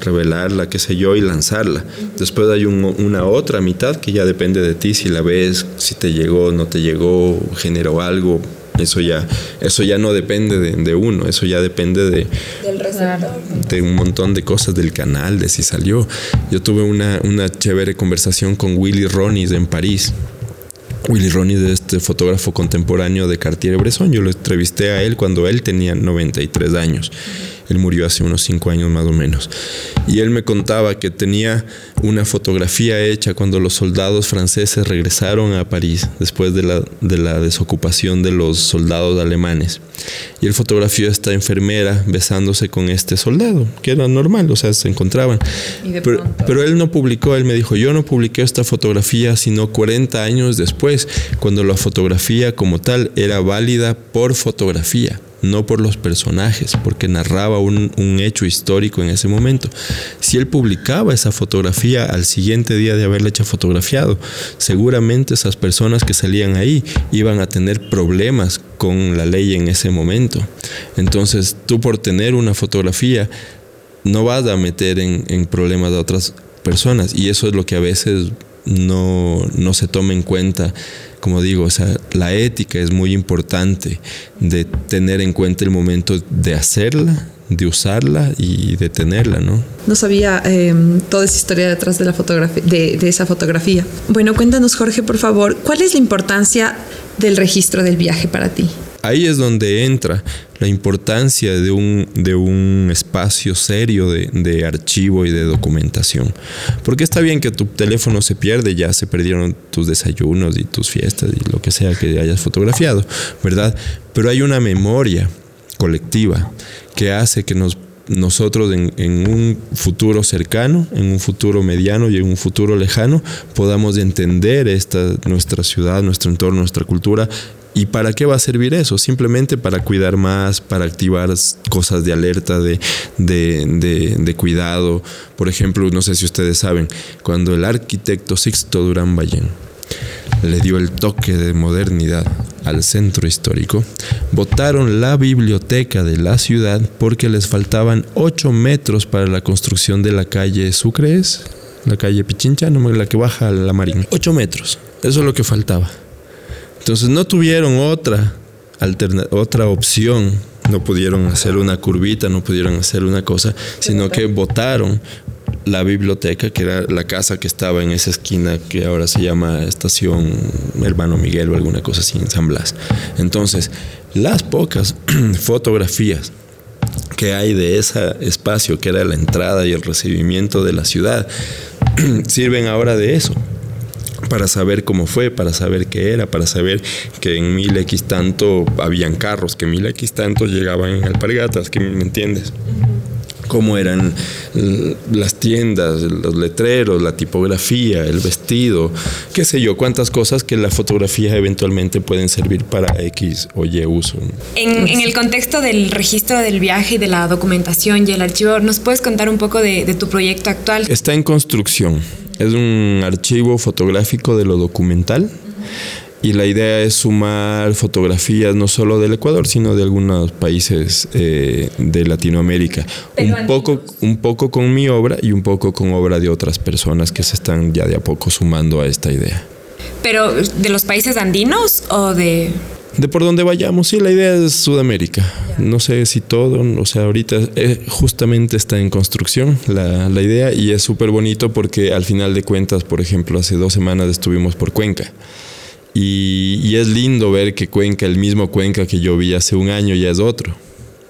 revelarla, qué sé yo, y lanzarla. Después hay un, una otra mitad que ya depende de ti, si la ves, si te llegó, no te llegó, generó algo, eso ya, eso ya no depende de, de, uno, eso ya depende de, de un montón de cosas del canal, de si salió. Yo tuve una, una chévere conversación con Willy Ronis en París. Willy Ronis es este fotógrafo contemporáneo de Cartier-Bresson. Yo lo entrevisté a él cuando él tenía 93 años. Él murió hace unos cinco años más o menos. Y él me contaba que tenía una fotografía hecha cuando los soldados franceses regresaron a París después de la, de la desocupación de los soldados alemanes. Y él fotografió a esta enfermera besándose con este soldado, que era normal, o sea, se encontraban. Pero, pero, él no publicó, él me dijo, yo no publiqué esta fotografía sino 40 años después, cuando la fotografía como tal era válida por fotografía no por los personajes, porque narraba un, hecho histórico en ese momento. Si él publicaba esa fotografía al siguiente día de haberla hecho fotografiado, seguramente esas personas que salían ahí iban a tener problemas con la ley en ese momento. Entonces tú por tener una fotografía no vas a meter en, en problemas a otras personas. Y eso es lo que a veces no, no se toma en cuenta. Como digo, o sea, la ética es muy importante de tener en cuenta el momento de hacerla, de usarla y de tenerla, ¿no? No sabía em, toda esa historia detrás de, la fotografía, de, de esa fotografía. Bueno, cuéntanos, Jorge, por favor, ¿cuál es la importancia del registro del viaje para ti? Ahí es donde entra la importancia de un, de un espacio serio de, de, archivo y de documentación. Porque está bien que tu teléfono se pierde, ya se perdieron tus desayunos y tus fiestas y lo que sea que hayas fotografiado, ¿verdad? Pero hay una memoria colectiva que hace que nos nosotros en, un futuro cercano, en un futuro mediano y en un futuro lejano podamos entender esta, nuestra ciudad, nuestro entorno, nuestra cultura ¿Y para qué va a servir eso? Simplemente para cuidar más, para activar cosas de alerta, de, de, cuidado. Por ejemplo, no sé si ustedes saben, cuando el arquitecto Sixto Durán Ballén le dio el toque de modernidad al centro histórico, votaron la biblioteca de la ciudad porque les faltaban 8 metros para la construcción de la calle Sucres, la calle Pichincha, no, la que baja a la Marina. 8 metros, eso es lo que faltaba. Entonces no tuvieron otra, otra opción, no pudieron hacer una curvita, no pudieron hacer una cosa, sino que votaron la biblioteca, que era la casa que estaba en esa esquina que ahora se llama Estación Hermano Miguel o alguna cosa así en San Blas. Entonces, las pocas fotografías que hay de ese espacio que era la entrada y el recibimiento de la ciudad sirven ahora de eso, para saber cómo fue, para saber qué era, para saber que en mil X tanto habían carros, que mil X tanto llegaban en alpargatas, que me entiendes. Cómo eran las tiendas, los letreros, la tipografía, el vestido, qué sé yo, cuántas cosas que la fotografía eventualmente pueden servir para X o Y uso. En, el contexto del registro del viaje y de la documentación y el archivo, ¿nos puedes contar un poco de tu proyecto actual? Está en construcción es un archivo fotográfico de lo documental y la idea es sumar fotografías no solo del Ecuador, sino de algunos países eh, de Latinoamérica. un poco, un poco con mi obra y un poco con obra de otras personas que se están ya de a poco sumando a esta idea. ¿Pero de los países andinos o de...? de por donde vayamos. Sí, la idea es Sudamérica. No sé si todo, o sea, ahorita eh, justamente está en construcción la, la idea y es súper bonito porque al final de cuentas, por ejemplo, hace dos semanas estuvimos por Cuenca. Y, es lindo ver que Cuenca, el mismo Cuenca que yo vi hace un año, ya es otro.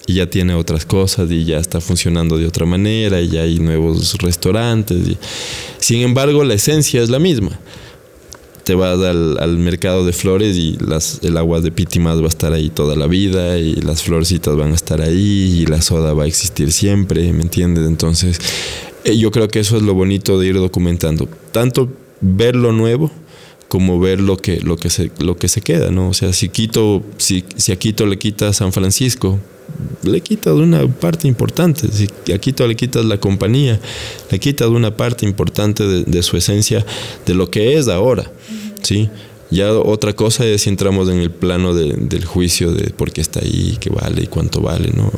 Y ya tiene otras cosas y ya está funcionando de otra manera y ya hay nuevos restaurantes. Sin embargo, la esencia es la misma te vas al, mercado de flores y las, el agua de Pitimas va a estar ahí toda la vida y las florcitas van a estar ahí y la soda va a existir siempre, ¿me entiendes? Entonces, eh, yo creo que eso es lo bonito de ir documentando. Tanto ver lo nuevo como ver lo que, lo que, se, lo que se queda, ¿no? O sea, si Quito, si, si a Quito le quita San Francisco, le quitas una parte importante. Si a Quito le quitas la compañía, le quitas una parte importante de, su esencia, de lo que es ahora. ¿sí? Ya otra cosa es si entramos en el plano del juicio de por qué está ahí, qué vale y cuánto vale. ¿no?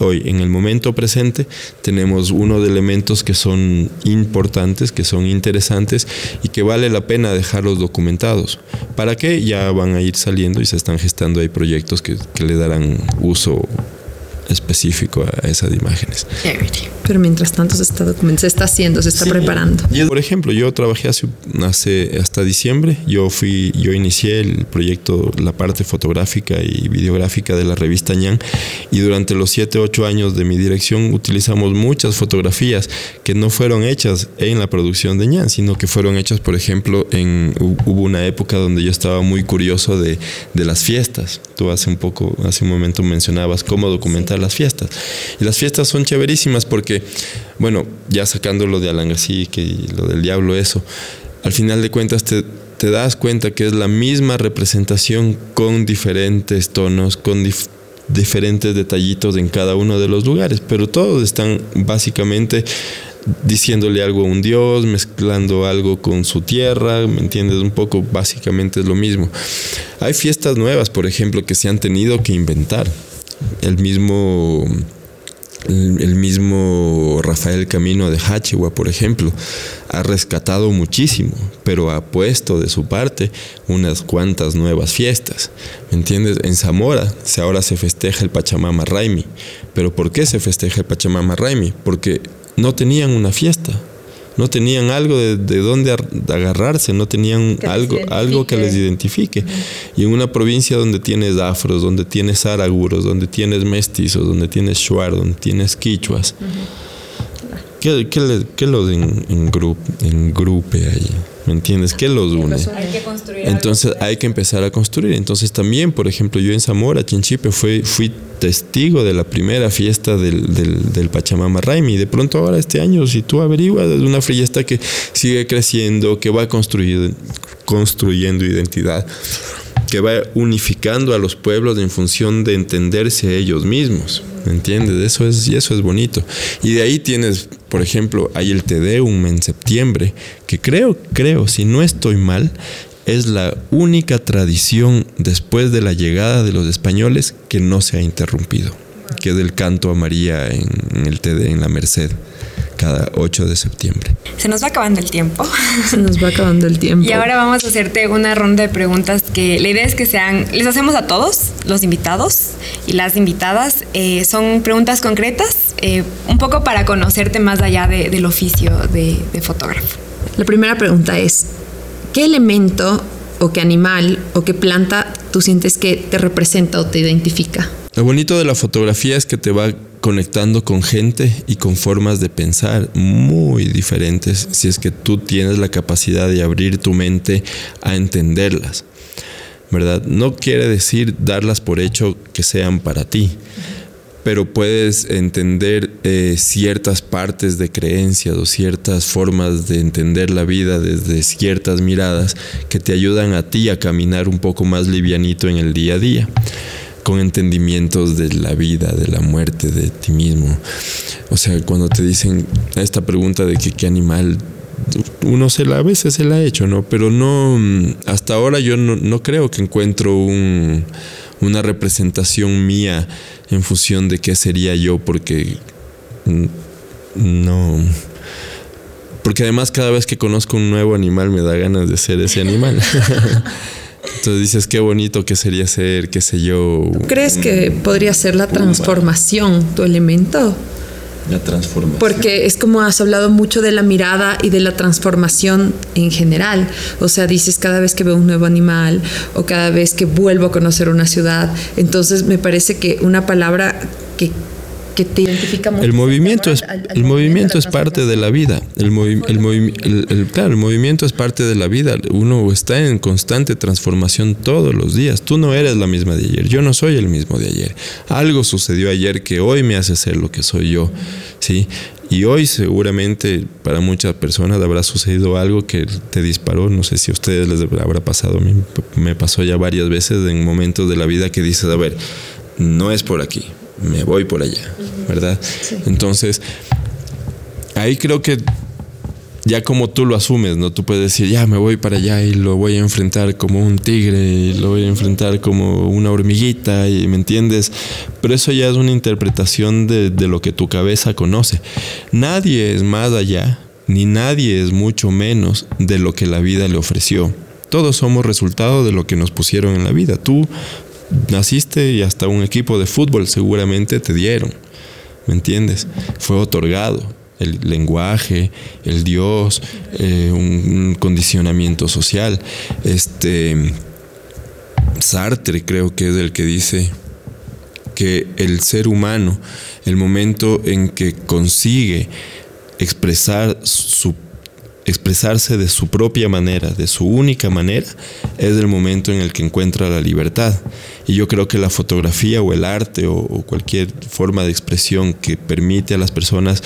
Hoy, en el momento presente, tenemos uno de elementos que son importantes, que son interesantes y que vale la pena dejarlos documentados. ¿Para qué? Ya van a ir saliendo y se están gestando ahí proyectos que, que le darán uso específico a esas imágenes. Pero mientras tanto se está documentando, se está haciendo, se está preparando. por ejemplo, yo trabajé hace, hace, hasta diciembre, yo fui, yo inicié el proyecto, la parte fotográfica y videográfica de la revista ñan y durante los 7, 8 años de mi dirección utilizamos muchas fotografías que no fueron hechas en la producción de ñan, sino que fueron hechas, por ejemplo, en hubo una época donde yo estaba muy curioso de, de las fiestas. Tú hace un poco, hace un momento mencionabas cómo documentar las fiestas. Y las fiestas son chéverísimas porque, bueno, ya sacando lo de Alan que lo del diablo, eso, al final de cuentas te, te das cuenta que es la misma representación con diferentes tonos, con diferentes detallitos en cada uno de los lugares, pero todos están básicamente diciéndole algo a un dios, mezclando algo con su tierra, ¿me entiendes? Un poco básicamente es lo mismo. Hay fiestas nuevas, por ejemplo, que se han tenido que inventar. El mismo el, mismo Rafael Camino de Hachigua, por ejemplo, ha rescatado muchísimo, pero ha puesto de su parte unas cuantas nuevas fiestas. ¿Me entiendes? En Zamora ahora se festeja el Pachamama Raimi. ¿Pero por qué se festeja el Pachamama Raimi? Porque no tenían una fiesta no tenían algo de, de dónde agarrarse, no tenían algo, algo que les identifique. Y en una provincia donde tienes afros, donde tienes araguros, donde tienes mestizos, donde tienes shuar, donde tienes quichuas, ¿qué, qué, los en, en grupe ahí? ¿Me entiendes? ¿Qué los une? Entonces hay que empezar a construir. Entonces también, por ejemplo, yo en Zamora, Chinchipe, fui, fui testigo de la primera fiesta del, del, Pachamama Raimi. De pronto ahora este año, si tú averiguas, es una fiesta que sigue creciendo, que va construyendo, construyendo identidad que va unificando a los pueblos en función de entenderse ellos mismos. ¿Me entiendes? Eso es, y eso es bonito. Y de ahí tienes, por ejemplo, hay el Tedeum en septiembre, que creo, creo, si no estoy mal, es la única tradición después de la llegada de los españoles que no se ha interrumpido, que es el canto a María en, el TD, en la Merced cada 8 de septiembre. Se nos va acabando el tiempo. Se nos va acabando el tiempo. Y ahora vamos a hacerte una ronda de preguntas que la idea es que sean, les hacemos a todos, los invitados y las invitadas. Eh, son preguntas concretas, eh, un poco para conocerte más allá del oficio de, de fotógrafo. La primera pregunta es, ¿qué elemento o qué animal o qué planta tú sientes que te representa o te identifica? Lo bonito de la fotografía es que te va conectando con gente y con formas de pensar muy diferentes si es que tú tienes la capacidad de abrir tu mente a entenderlas. ¿Verdad? No quiere decir darlas por hecho que sean para ti, pero puedes entender eh, ciertas partes de creencias o ciertas formas de entender la vida desde ciertas miradas que te ayudan a ti a caminar un poco más livianito en el día a día con entendimientos de la vida, de la muerte, de ti mismo. O sea, cuando te dicen esta pregunta de que qué animal, uno se la, a veces se la ha hecho, ¿no? Pero no, hasta ahora yo no, creo que encuentro una representación mía en función de qué sería yo, porque no... Porque además cada vez que conozco un nuevo animal me da ganas de ser ese animal. Entonces dices, qué bonito que sería ser, qué sé yo. ¿Crees que podría ser la transformación tu elemento? La transformación. Porque es como has hablado mucho de la mirada y de la transformación en general. O sea, dices cada vez que veo un nuevo animal o cada vez que vuelvo a conocer una ciudad. Entonces me parece que una palabra que que te identifica El movimiento es, el movimiento es parte de la vida. El, el, claro, el movimiento es parte de la vida. Uno está en constante transformación todos los días. Tú no eres la misma de ayer. Yo no soy el mismo de ayer. Algo sucedió ayer que hoy me hace ser lo que soy yo. ¿sí? Y hoy seguramente para muchas personas habrá sucedido algo que te disparó. No sé si a ustedes les habrá pasado. A mí me pasó ya varias veces en momentos de la vida que dices, a ver, no es por aquí me voy por allá, ¿verdad? Entonces, ahí creo que ya como tú lo asumes, ¿no? Tú puedes decir, ya me voy para allá y lo voy a enfrentar como un tigre, y lo voy a enfrentar como una hormiguita, y me entiendes. Pero eso ya es una interpretación de, de lo que tu cabeza conoce. Nadie es más allá, ni nadie es mucho menos de lo que la vida le ofreció. Todos somos resultado de lo que nos pusieron en la vida. Tú naciste y hasta un equipo de fútbol seguramente te dieron, ¿me entiendes? Fue otorgado el lenguaje, el Dios, eh, un, condicionamiento social. Este Sartre creo que es el que dice que el ser humano, el momento en que consigue expresar su expresarse de su propia manera, de su única manera, es el momento en el que encuentra la libertad. Y yo creo que la fotografía o el arte o, cualquier forma de expresión que permite a las personas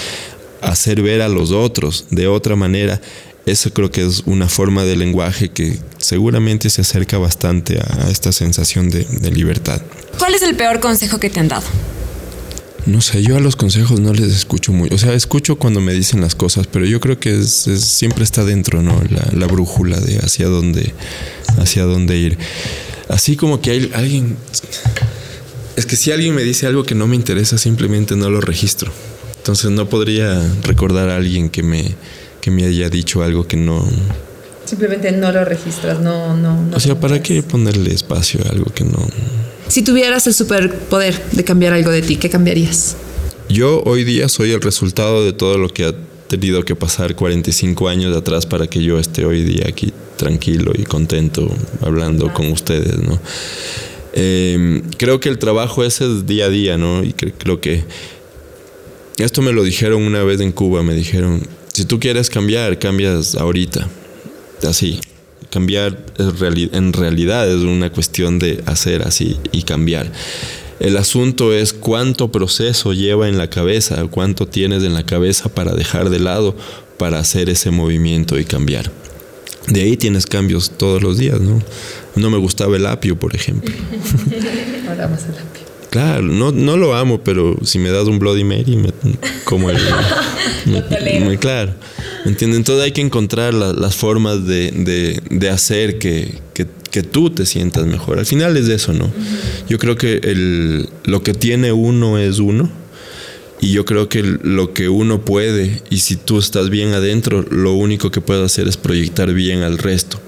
hacer ver a los otros de otra manera, eso creo que es una forma de lenguaje que seguramente se acerca bastante a esta sensación de, de libertad. ¿Cuál es el peor consejo que te han dado? No sé, yo a los consejos no les escucho muy. O sea, escucho cuando me dicen las cosas, pero yo creo que siempre está dentro, ¿no? La, brújula de hacia dónde, hacia dónde ir. Así como que hay alguien. Es que si alguien me dice algo que no me interesa, simplemente no lo registro. Entonces no podría recordar a alguien que me, que me haya dicho algo que no. Simplemente no lo registras, no, no. no o sea, ¿para qué ponerle espacio a algo que no? Si tuvieras el superpoder de cambiar algo de ti, ¿qué cambiarías? Yo hoy día soy el resultado de todo lo que ha tenido que pasar 45 años atrás para que yo esté hoy día aquí tranquilo y contento hablando con ustedes, ¿no? Em, creo que el trabajo ese es día a día, ¿no? Y creo que esto me lo dijeron una vez en Cuba, me dijeron, si tú quieres cambiar, cambias ahorita, así, Cambiar en realidad es una cuestión de hacer así y cambiar. El asunto es cuánto proceso lleva en la cabeza, cuánto tienes en la cabeza para dejar de lado, para hacer ese movimiento y cambiar. De ahí tienes cambios todos los días, ¿no? No me gustaba el apio, por ejemplo. Ahora más el apio. Claro, no, no lo amo, pero si me das un Bloody Mary, me, como el... me, claro. ¿Me entienden? Entonces hay que encontrar las formas de, hacer que, tú te sientas mejor. Al final es eso, ¿no? Yo creo que el, lo que tiene uno es uno. Y yo creo que lo que uno puede, y si tú estás bien adentro, lo único que puedes hacer es proyectar bien al resto.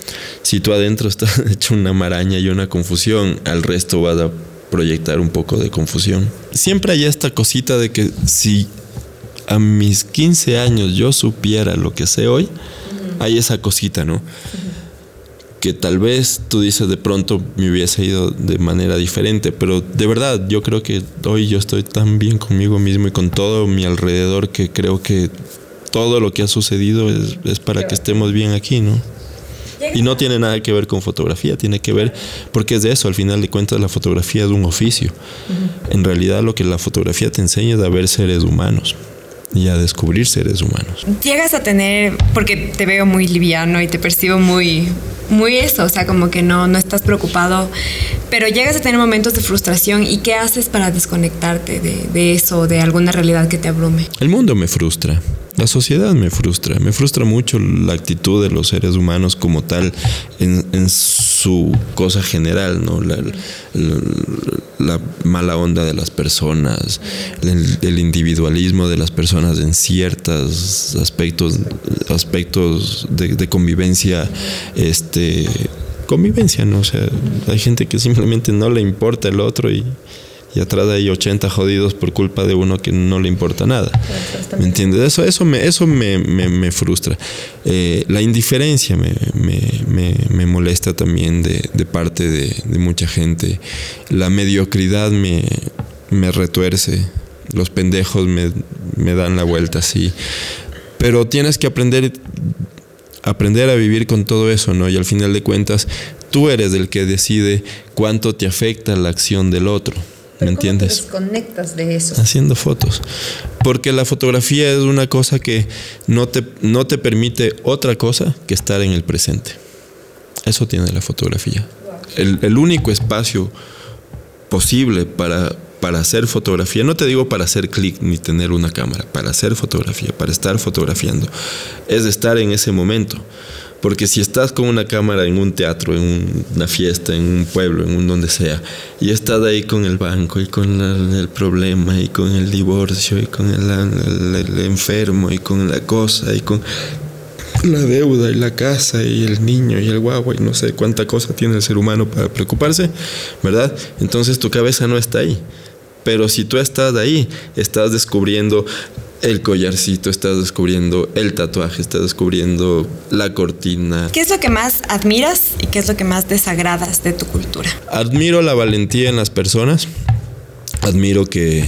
Si tú adentro estás hecho una maraña y una confusión, al resto vas a proyectar un poco de confusión. Siempre hay esta cosita de que si a mis 15 años yo supiera lo que sé hoy, hay esa cosita, ¿no? Que tal vez tú dices de pronto me hubiese ido de manera diferente, pero de verdad yo creo que hoy yo estoy tan bien conmigo mismo y con todo mi alrededor que creo que todo lo que ha sucedido es, es para que estemos bien aquí, ¿no? Y no tiene nada que ver con fotografía, tiene que ver, porque es de eso, al final de cuentas la fotografía es un oficio. En realidad lo que la fotografía te enseña es a ver seres humanos y a descubrir seres humanos. Llegas a tener, porque te veo muy liviano y te percibo muy, muy eso, o sea, como que no, no estás preocupado, pero llegas a tener momentos de frustración y ¿qué haces para desconectarte de, de eso, de alguna realidad que te abrume? El mundo me frustra. La sociedad me frustra, me frustra mucho la actitud de los seres humanos como tal en, su cosa general, ¿no? La, mala onda de las personas, el, individualismo de las personas en ciertos aspectos, aspectos de, convivencia, este convivencia, ¿no? O sea, hay gente que simplemente no le importa el otro y y atrás hay 80 jodidos por culpa de uno que no le importa nada. ¿Me entiendes? Eso, eso, me, eso me, frustra. Eh, la indiferencia me, molesta también de, parte de, mucha gente. La mediocridad me, retuerce. Los pendejos me, dan la vuelta así. Pero tienes que aprender aprender a vivir con todo eso, ¿no? Y al final de cuentas, tú eres el que decide cuánto te afecta la acción del otro. ¿Me entiendes? Te desconectas de eso. Haciendo fotos. Porque la fotografía es una cosa que no te, no te permite otra cosa que estar en el presente. Eso tiene la fotografía. El, único espacio posible para, para hacer fotografía, no te digo para hacer clic ni tener una cámara, para hacer fotografía, para estar fotografiando, es estar en ese momento. Porque si estás con una cámara en un teatro, en una fiesta, en un pueblo, en un donde sea, y estás ahí con el banco y con el problema y con el divorcio y con el, enfermo y con la cosa y con la deuda y la casa y el niño y el guagua y no sé cuánta cosa tiene el ser humano para preocuparse, ¿verdad? Entonces tu cabeza no está ahí. Pero si tú estás ahí, estás descubriendo el collarcito, estás descubriendo el tatuaje, estás descubriendo la cortina. ¿Qué es lo que más admiras y qué es lo que más desagradas de tu cultura? Admiro la valentía en las personas. Admiro que,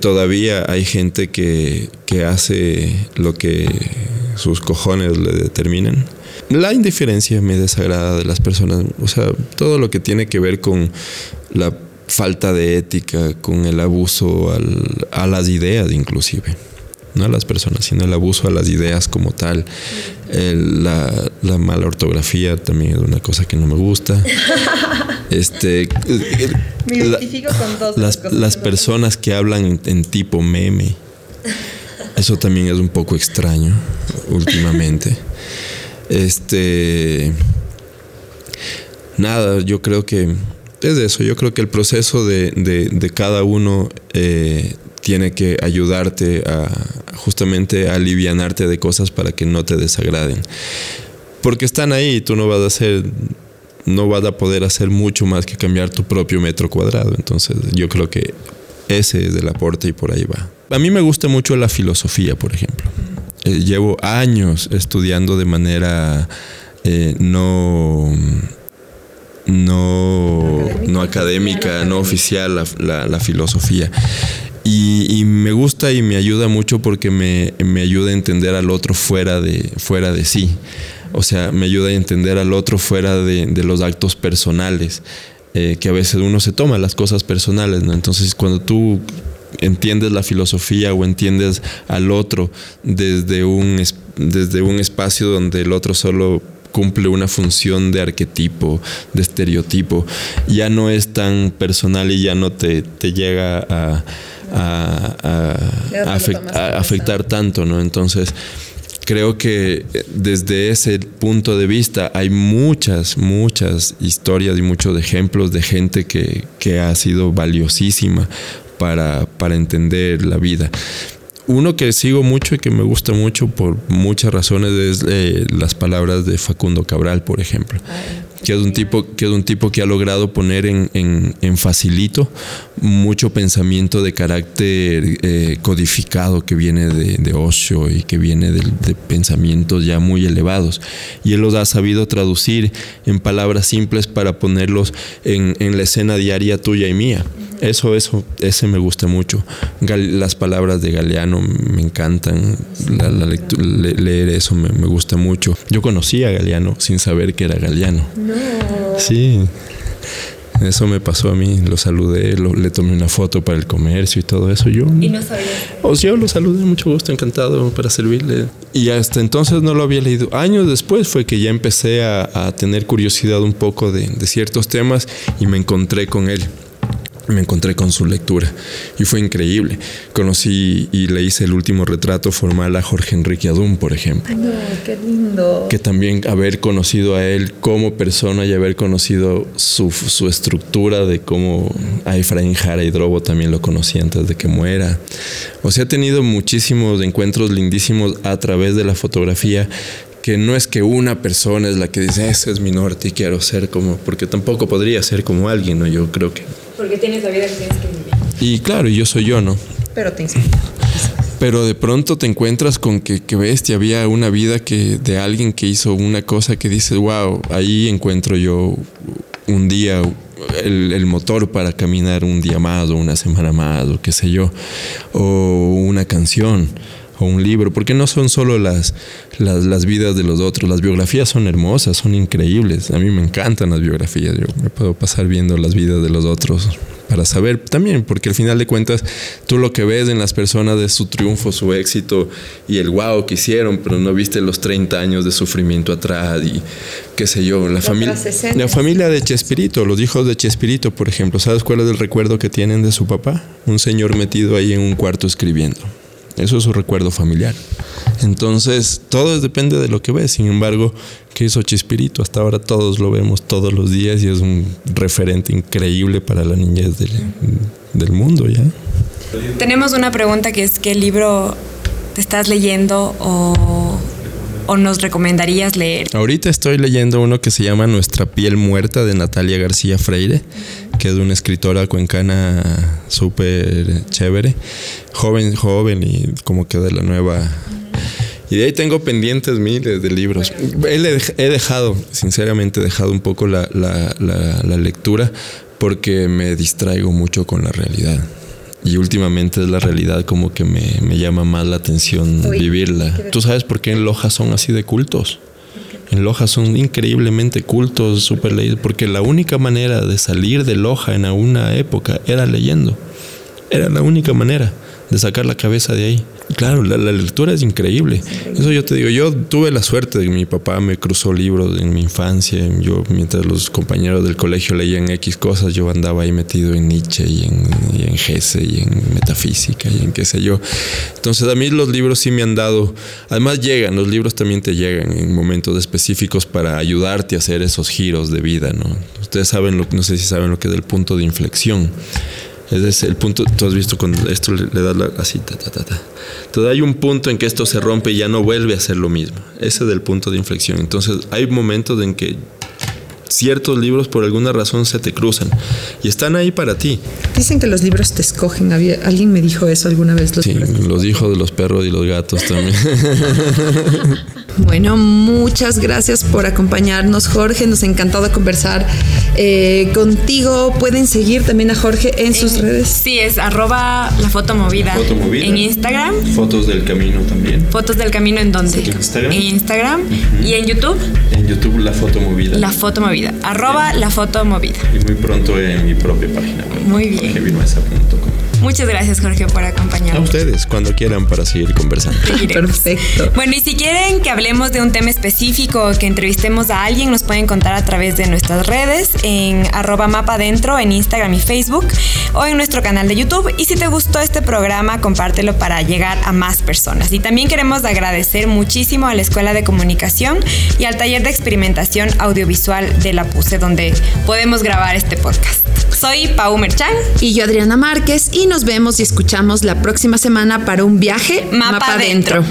todavía hay gente que, que hace lo que sus cojones le determinan. La indiferencia me desagrada de las personas. O sea, todo lo que tiene que ver con la falta de ética, con el abuso a las ideas inclusive no a las personas, sino el abuso a las ideas como tal. la, mala ortografía también es una cosa que no me gusta. Este, me identifico con dos las, las personas que hablan en, tipo meme. Eso también es un poco extraño últimamente. Este. Nada, yo creo que es eso. Yo creo que el proceso de, de, cada uno eh, tiene que ayudarte a justamente a alivianarte de cosas para que no te desagraden. Porque están ahí y tú no vas a hacer no vas a poder hacer mucho más que cambiar tu propio metro cuadrado. Entonces, yo creo que ese es el aporte y por ahí va. A mí me gusta mucho la filosofía, por ejemplo. Eh, llevo años estudiando de manera eh, no no, no académica, no oficial la, la filosofía. Y, me gusta y me ayuda mucho porque me, ayuda a entender al otro fuera de, fuera de sí. O sea, me ayuda a entender al otro fuera de, los actos personales. Eh, que a veces uno se toma las cosas personales, ¿no? Entonces, cuando tú entiendes la filosofía o entiendes al otro desde un, desde un espacio donde el otro solo cumple una función de arquetipo, de estereotipo, ya no es tan personal y ya no te, te llega a a, afectar tanto, ¿no? Entonces, creo que eh, desde ese punto de vista hay muchas, muchas historias y muchos ejemplos de gente que, ha sido valiosísima para, para entender la vida. Uno que sigo mucho y que me gusta mucho por muchas razones es eh, las palabras de Facundo Cabral, por ejemplo que es un tipo que, es un tipo que ha logrado poner en, en, facilito mucho pensamiento de carácter eh, codificado que viene de, de, Osho y que viene de, pensamientos ya muy elevados. Y él los ha sabido traducir en palabras simples para ponerlos en, en la escena diaria tuya y mía. Eso, eso, ese me gusta mucho. las palabras de Galeano me encantan. La, leer eso me, gusta mucho. Yo conocí a Galeano sin saber que era Galeano. No. Sí. Eso me pasó a mí, lo saludé, le tomé una foto para el comercio y todo eso. Yo, ¿Y no sabía? O sea, yo lo saludé, mucho gusto, encantado para servirle. Y hasta entonces no lo había leído. Años después fue que ya empecé a, tener curiosidad un poco de ciertos temas y me encontré con él me encontré con su lectura y fue increíble. Conocí y le hice el último retrato formal a Jorge Enrique Adún, por ejemplo. No, qué lindo. Que también haber conocido a él como persona y haber conocido su, su estructura de cómo a Efraín Jara y Drobo también lo conocí antes de que muera. O sea, he tenido muchísimos encuentros lindísimos a través de la fotografía que no es que una persona es la que dice, ese es mi norte y quiero ser como, porque tampoco podría ser como alguien, ¿no? Yo creo que porque tienes la vida que tienes que vivir. Y claro, yo soy yo, ¿no? Pero te Pero de pronto te encuentras con que, que bestia, había una vida que de alguien que hizo una cosa que dices, wow, ahí encuentro yo un día el, el, motor para caminar un día más o una semana más o qué sé yo, o una canción o un libro, porque no son solo las, las, las, vidas de los otros, las biografías son hermosas, son increíbles, a mí me encantan las biografías, yo me puedo pasar viendo las vidas de los otros para saber también, porque al final de cuentas tú lo que ves en las personas es su triunfo, su éxito y el wow que hicieron, pero no viste los 30 años de sufrimiento atrás y qué sé yo, la familia la familia de Chespirito, los hijos de Chespirito, por ejemplo, ¿sabes cuál es el recuerdo que tienen de su papá? Un señor metido ahí en un cuarto escribiendo. Eso es su recuerdo familiar. Entonces, todo depende de lo que ves. Sin embargo, ¿qué hizo Chispirito? Hasta ahora todos lo vemos todos los días y es un referente increíble para la niñez del, mundo, ¿ya? Tenemos una pregunta que es, ¿qué libro te estás leyendo o o nos recomendarías leer? Ahorita estoy leyendo uno que se llama Nuestra piel muerta de Natalia García Freire, que es una escritora cuencana súper chévere, joven, joven y como que de la nueva y de ahí tengo pendientes miles de libros. He dejado, sinceramente, he dejado un poco la, lectura porque me distraigo mucho con la realidad. Y últimamente es la realidad como que me, llama más la atención vivirla. ¿Tú sabes por qué en Loja son así de cultos? En Loja son increíblemente cultos, súper leídos, porque la única manera de salir de Loja en alguna época era leyendo. Era la única manera de sacar la cabeza de ahí. Claro, la, lectura es increíble. Eso yo te digo, yo tuve la suerte de que mi papá me cruzó libros en mi infancia. Yo, mientras los compañeros del colegio leían X cosas, yo andaba ahí metido en Nietzsche y en, y y en metafísica y en qué sé yo. Entonces a mí los libros sí me han dado, además llegan, los libros también te llegan en momentos específicos para ayudarte a hacer esos giros de vida, ¿no? Ustedes saben, lo, no sé si saben lo que es el punto de inflexión. Es el punto, tú has visto cuando esto le, das la, así, ta, ta, ta, ta. Entonces hay un punto en que esto se rompe y ya no vuelve a ser lo mismo. Ese es el punto de inflexión. Entonces hay momentos en que ciertos libros por alguna razón se te cruzan y están ahí para ti. Dicen que los libros te escogen. alguien me dijo eso alguna vez. Los sí, los hijos de los perros y los gatos también. Bueno, muchas gracias por acompañarnos, Jorge. Nos ha encantado conversar eh, contigo. Pueden seguir también a Jorge en, sus redes. Sí, es arroba la foto movida. En Instagram. Fotos del camino también. Fotos del camino en dónde? En Instagram. En Instagram. ¿Y en YouTube? En YouTube la foto movida. La foto movida. Arroba la foto movida. Y muy pronto en mi propia página web. Muy bien. Muchas gracias, Jorge, por acompañarnos. A ustedes, cuando quieran, para seguir conversando. Perfecto. Bueno, y si quieren que hablemos de un tema específico o que entrevistemos a alguien, nos pueden contar a través de nuestras redes en arroba mapa dentro en Instagram y Facebook o en nuestro canal de YouTube. Y si te gustó este programa, compártelo para llegar a más personas. Y también queremos agradecer muchísimo a la Escuela de Comunicación y al taller de experimentación audiovisual de la PUSE, donde podemos grabar este podcast. Soy Pau Merchan. Y yo Adriana Márquez. Y nos vemos y escuchamos la próxima semana para un viaje Mapa, Mapa Dentro.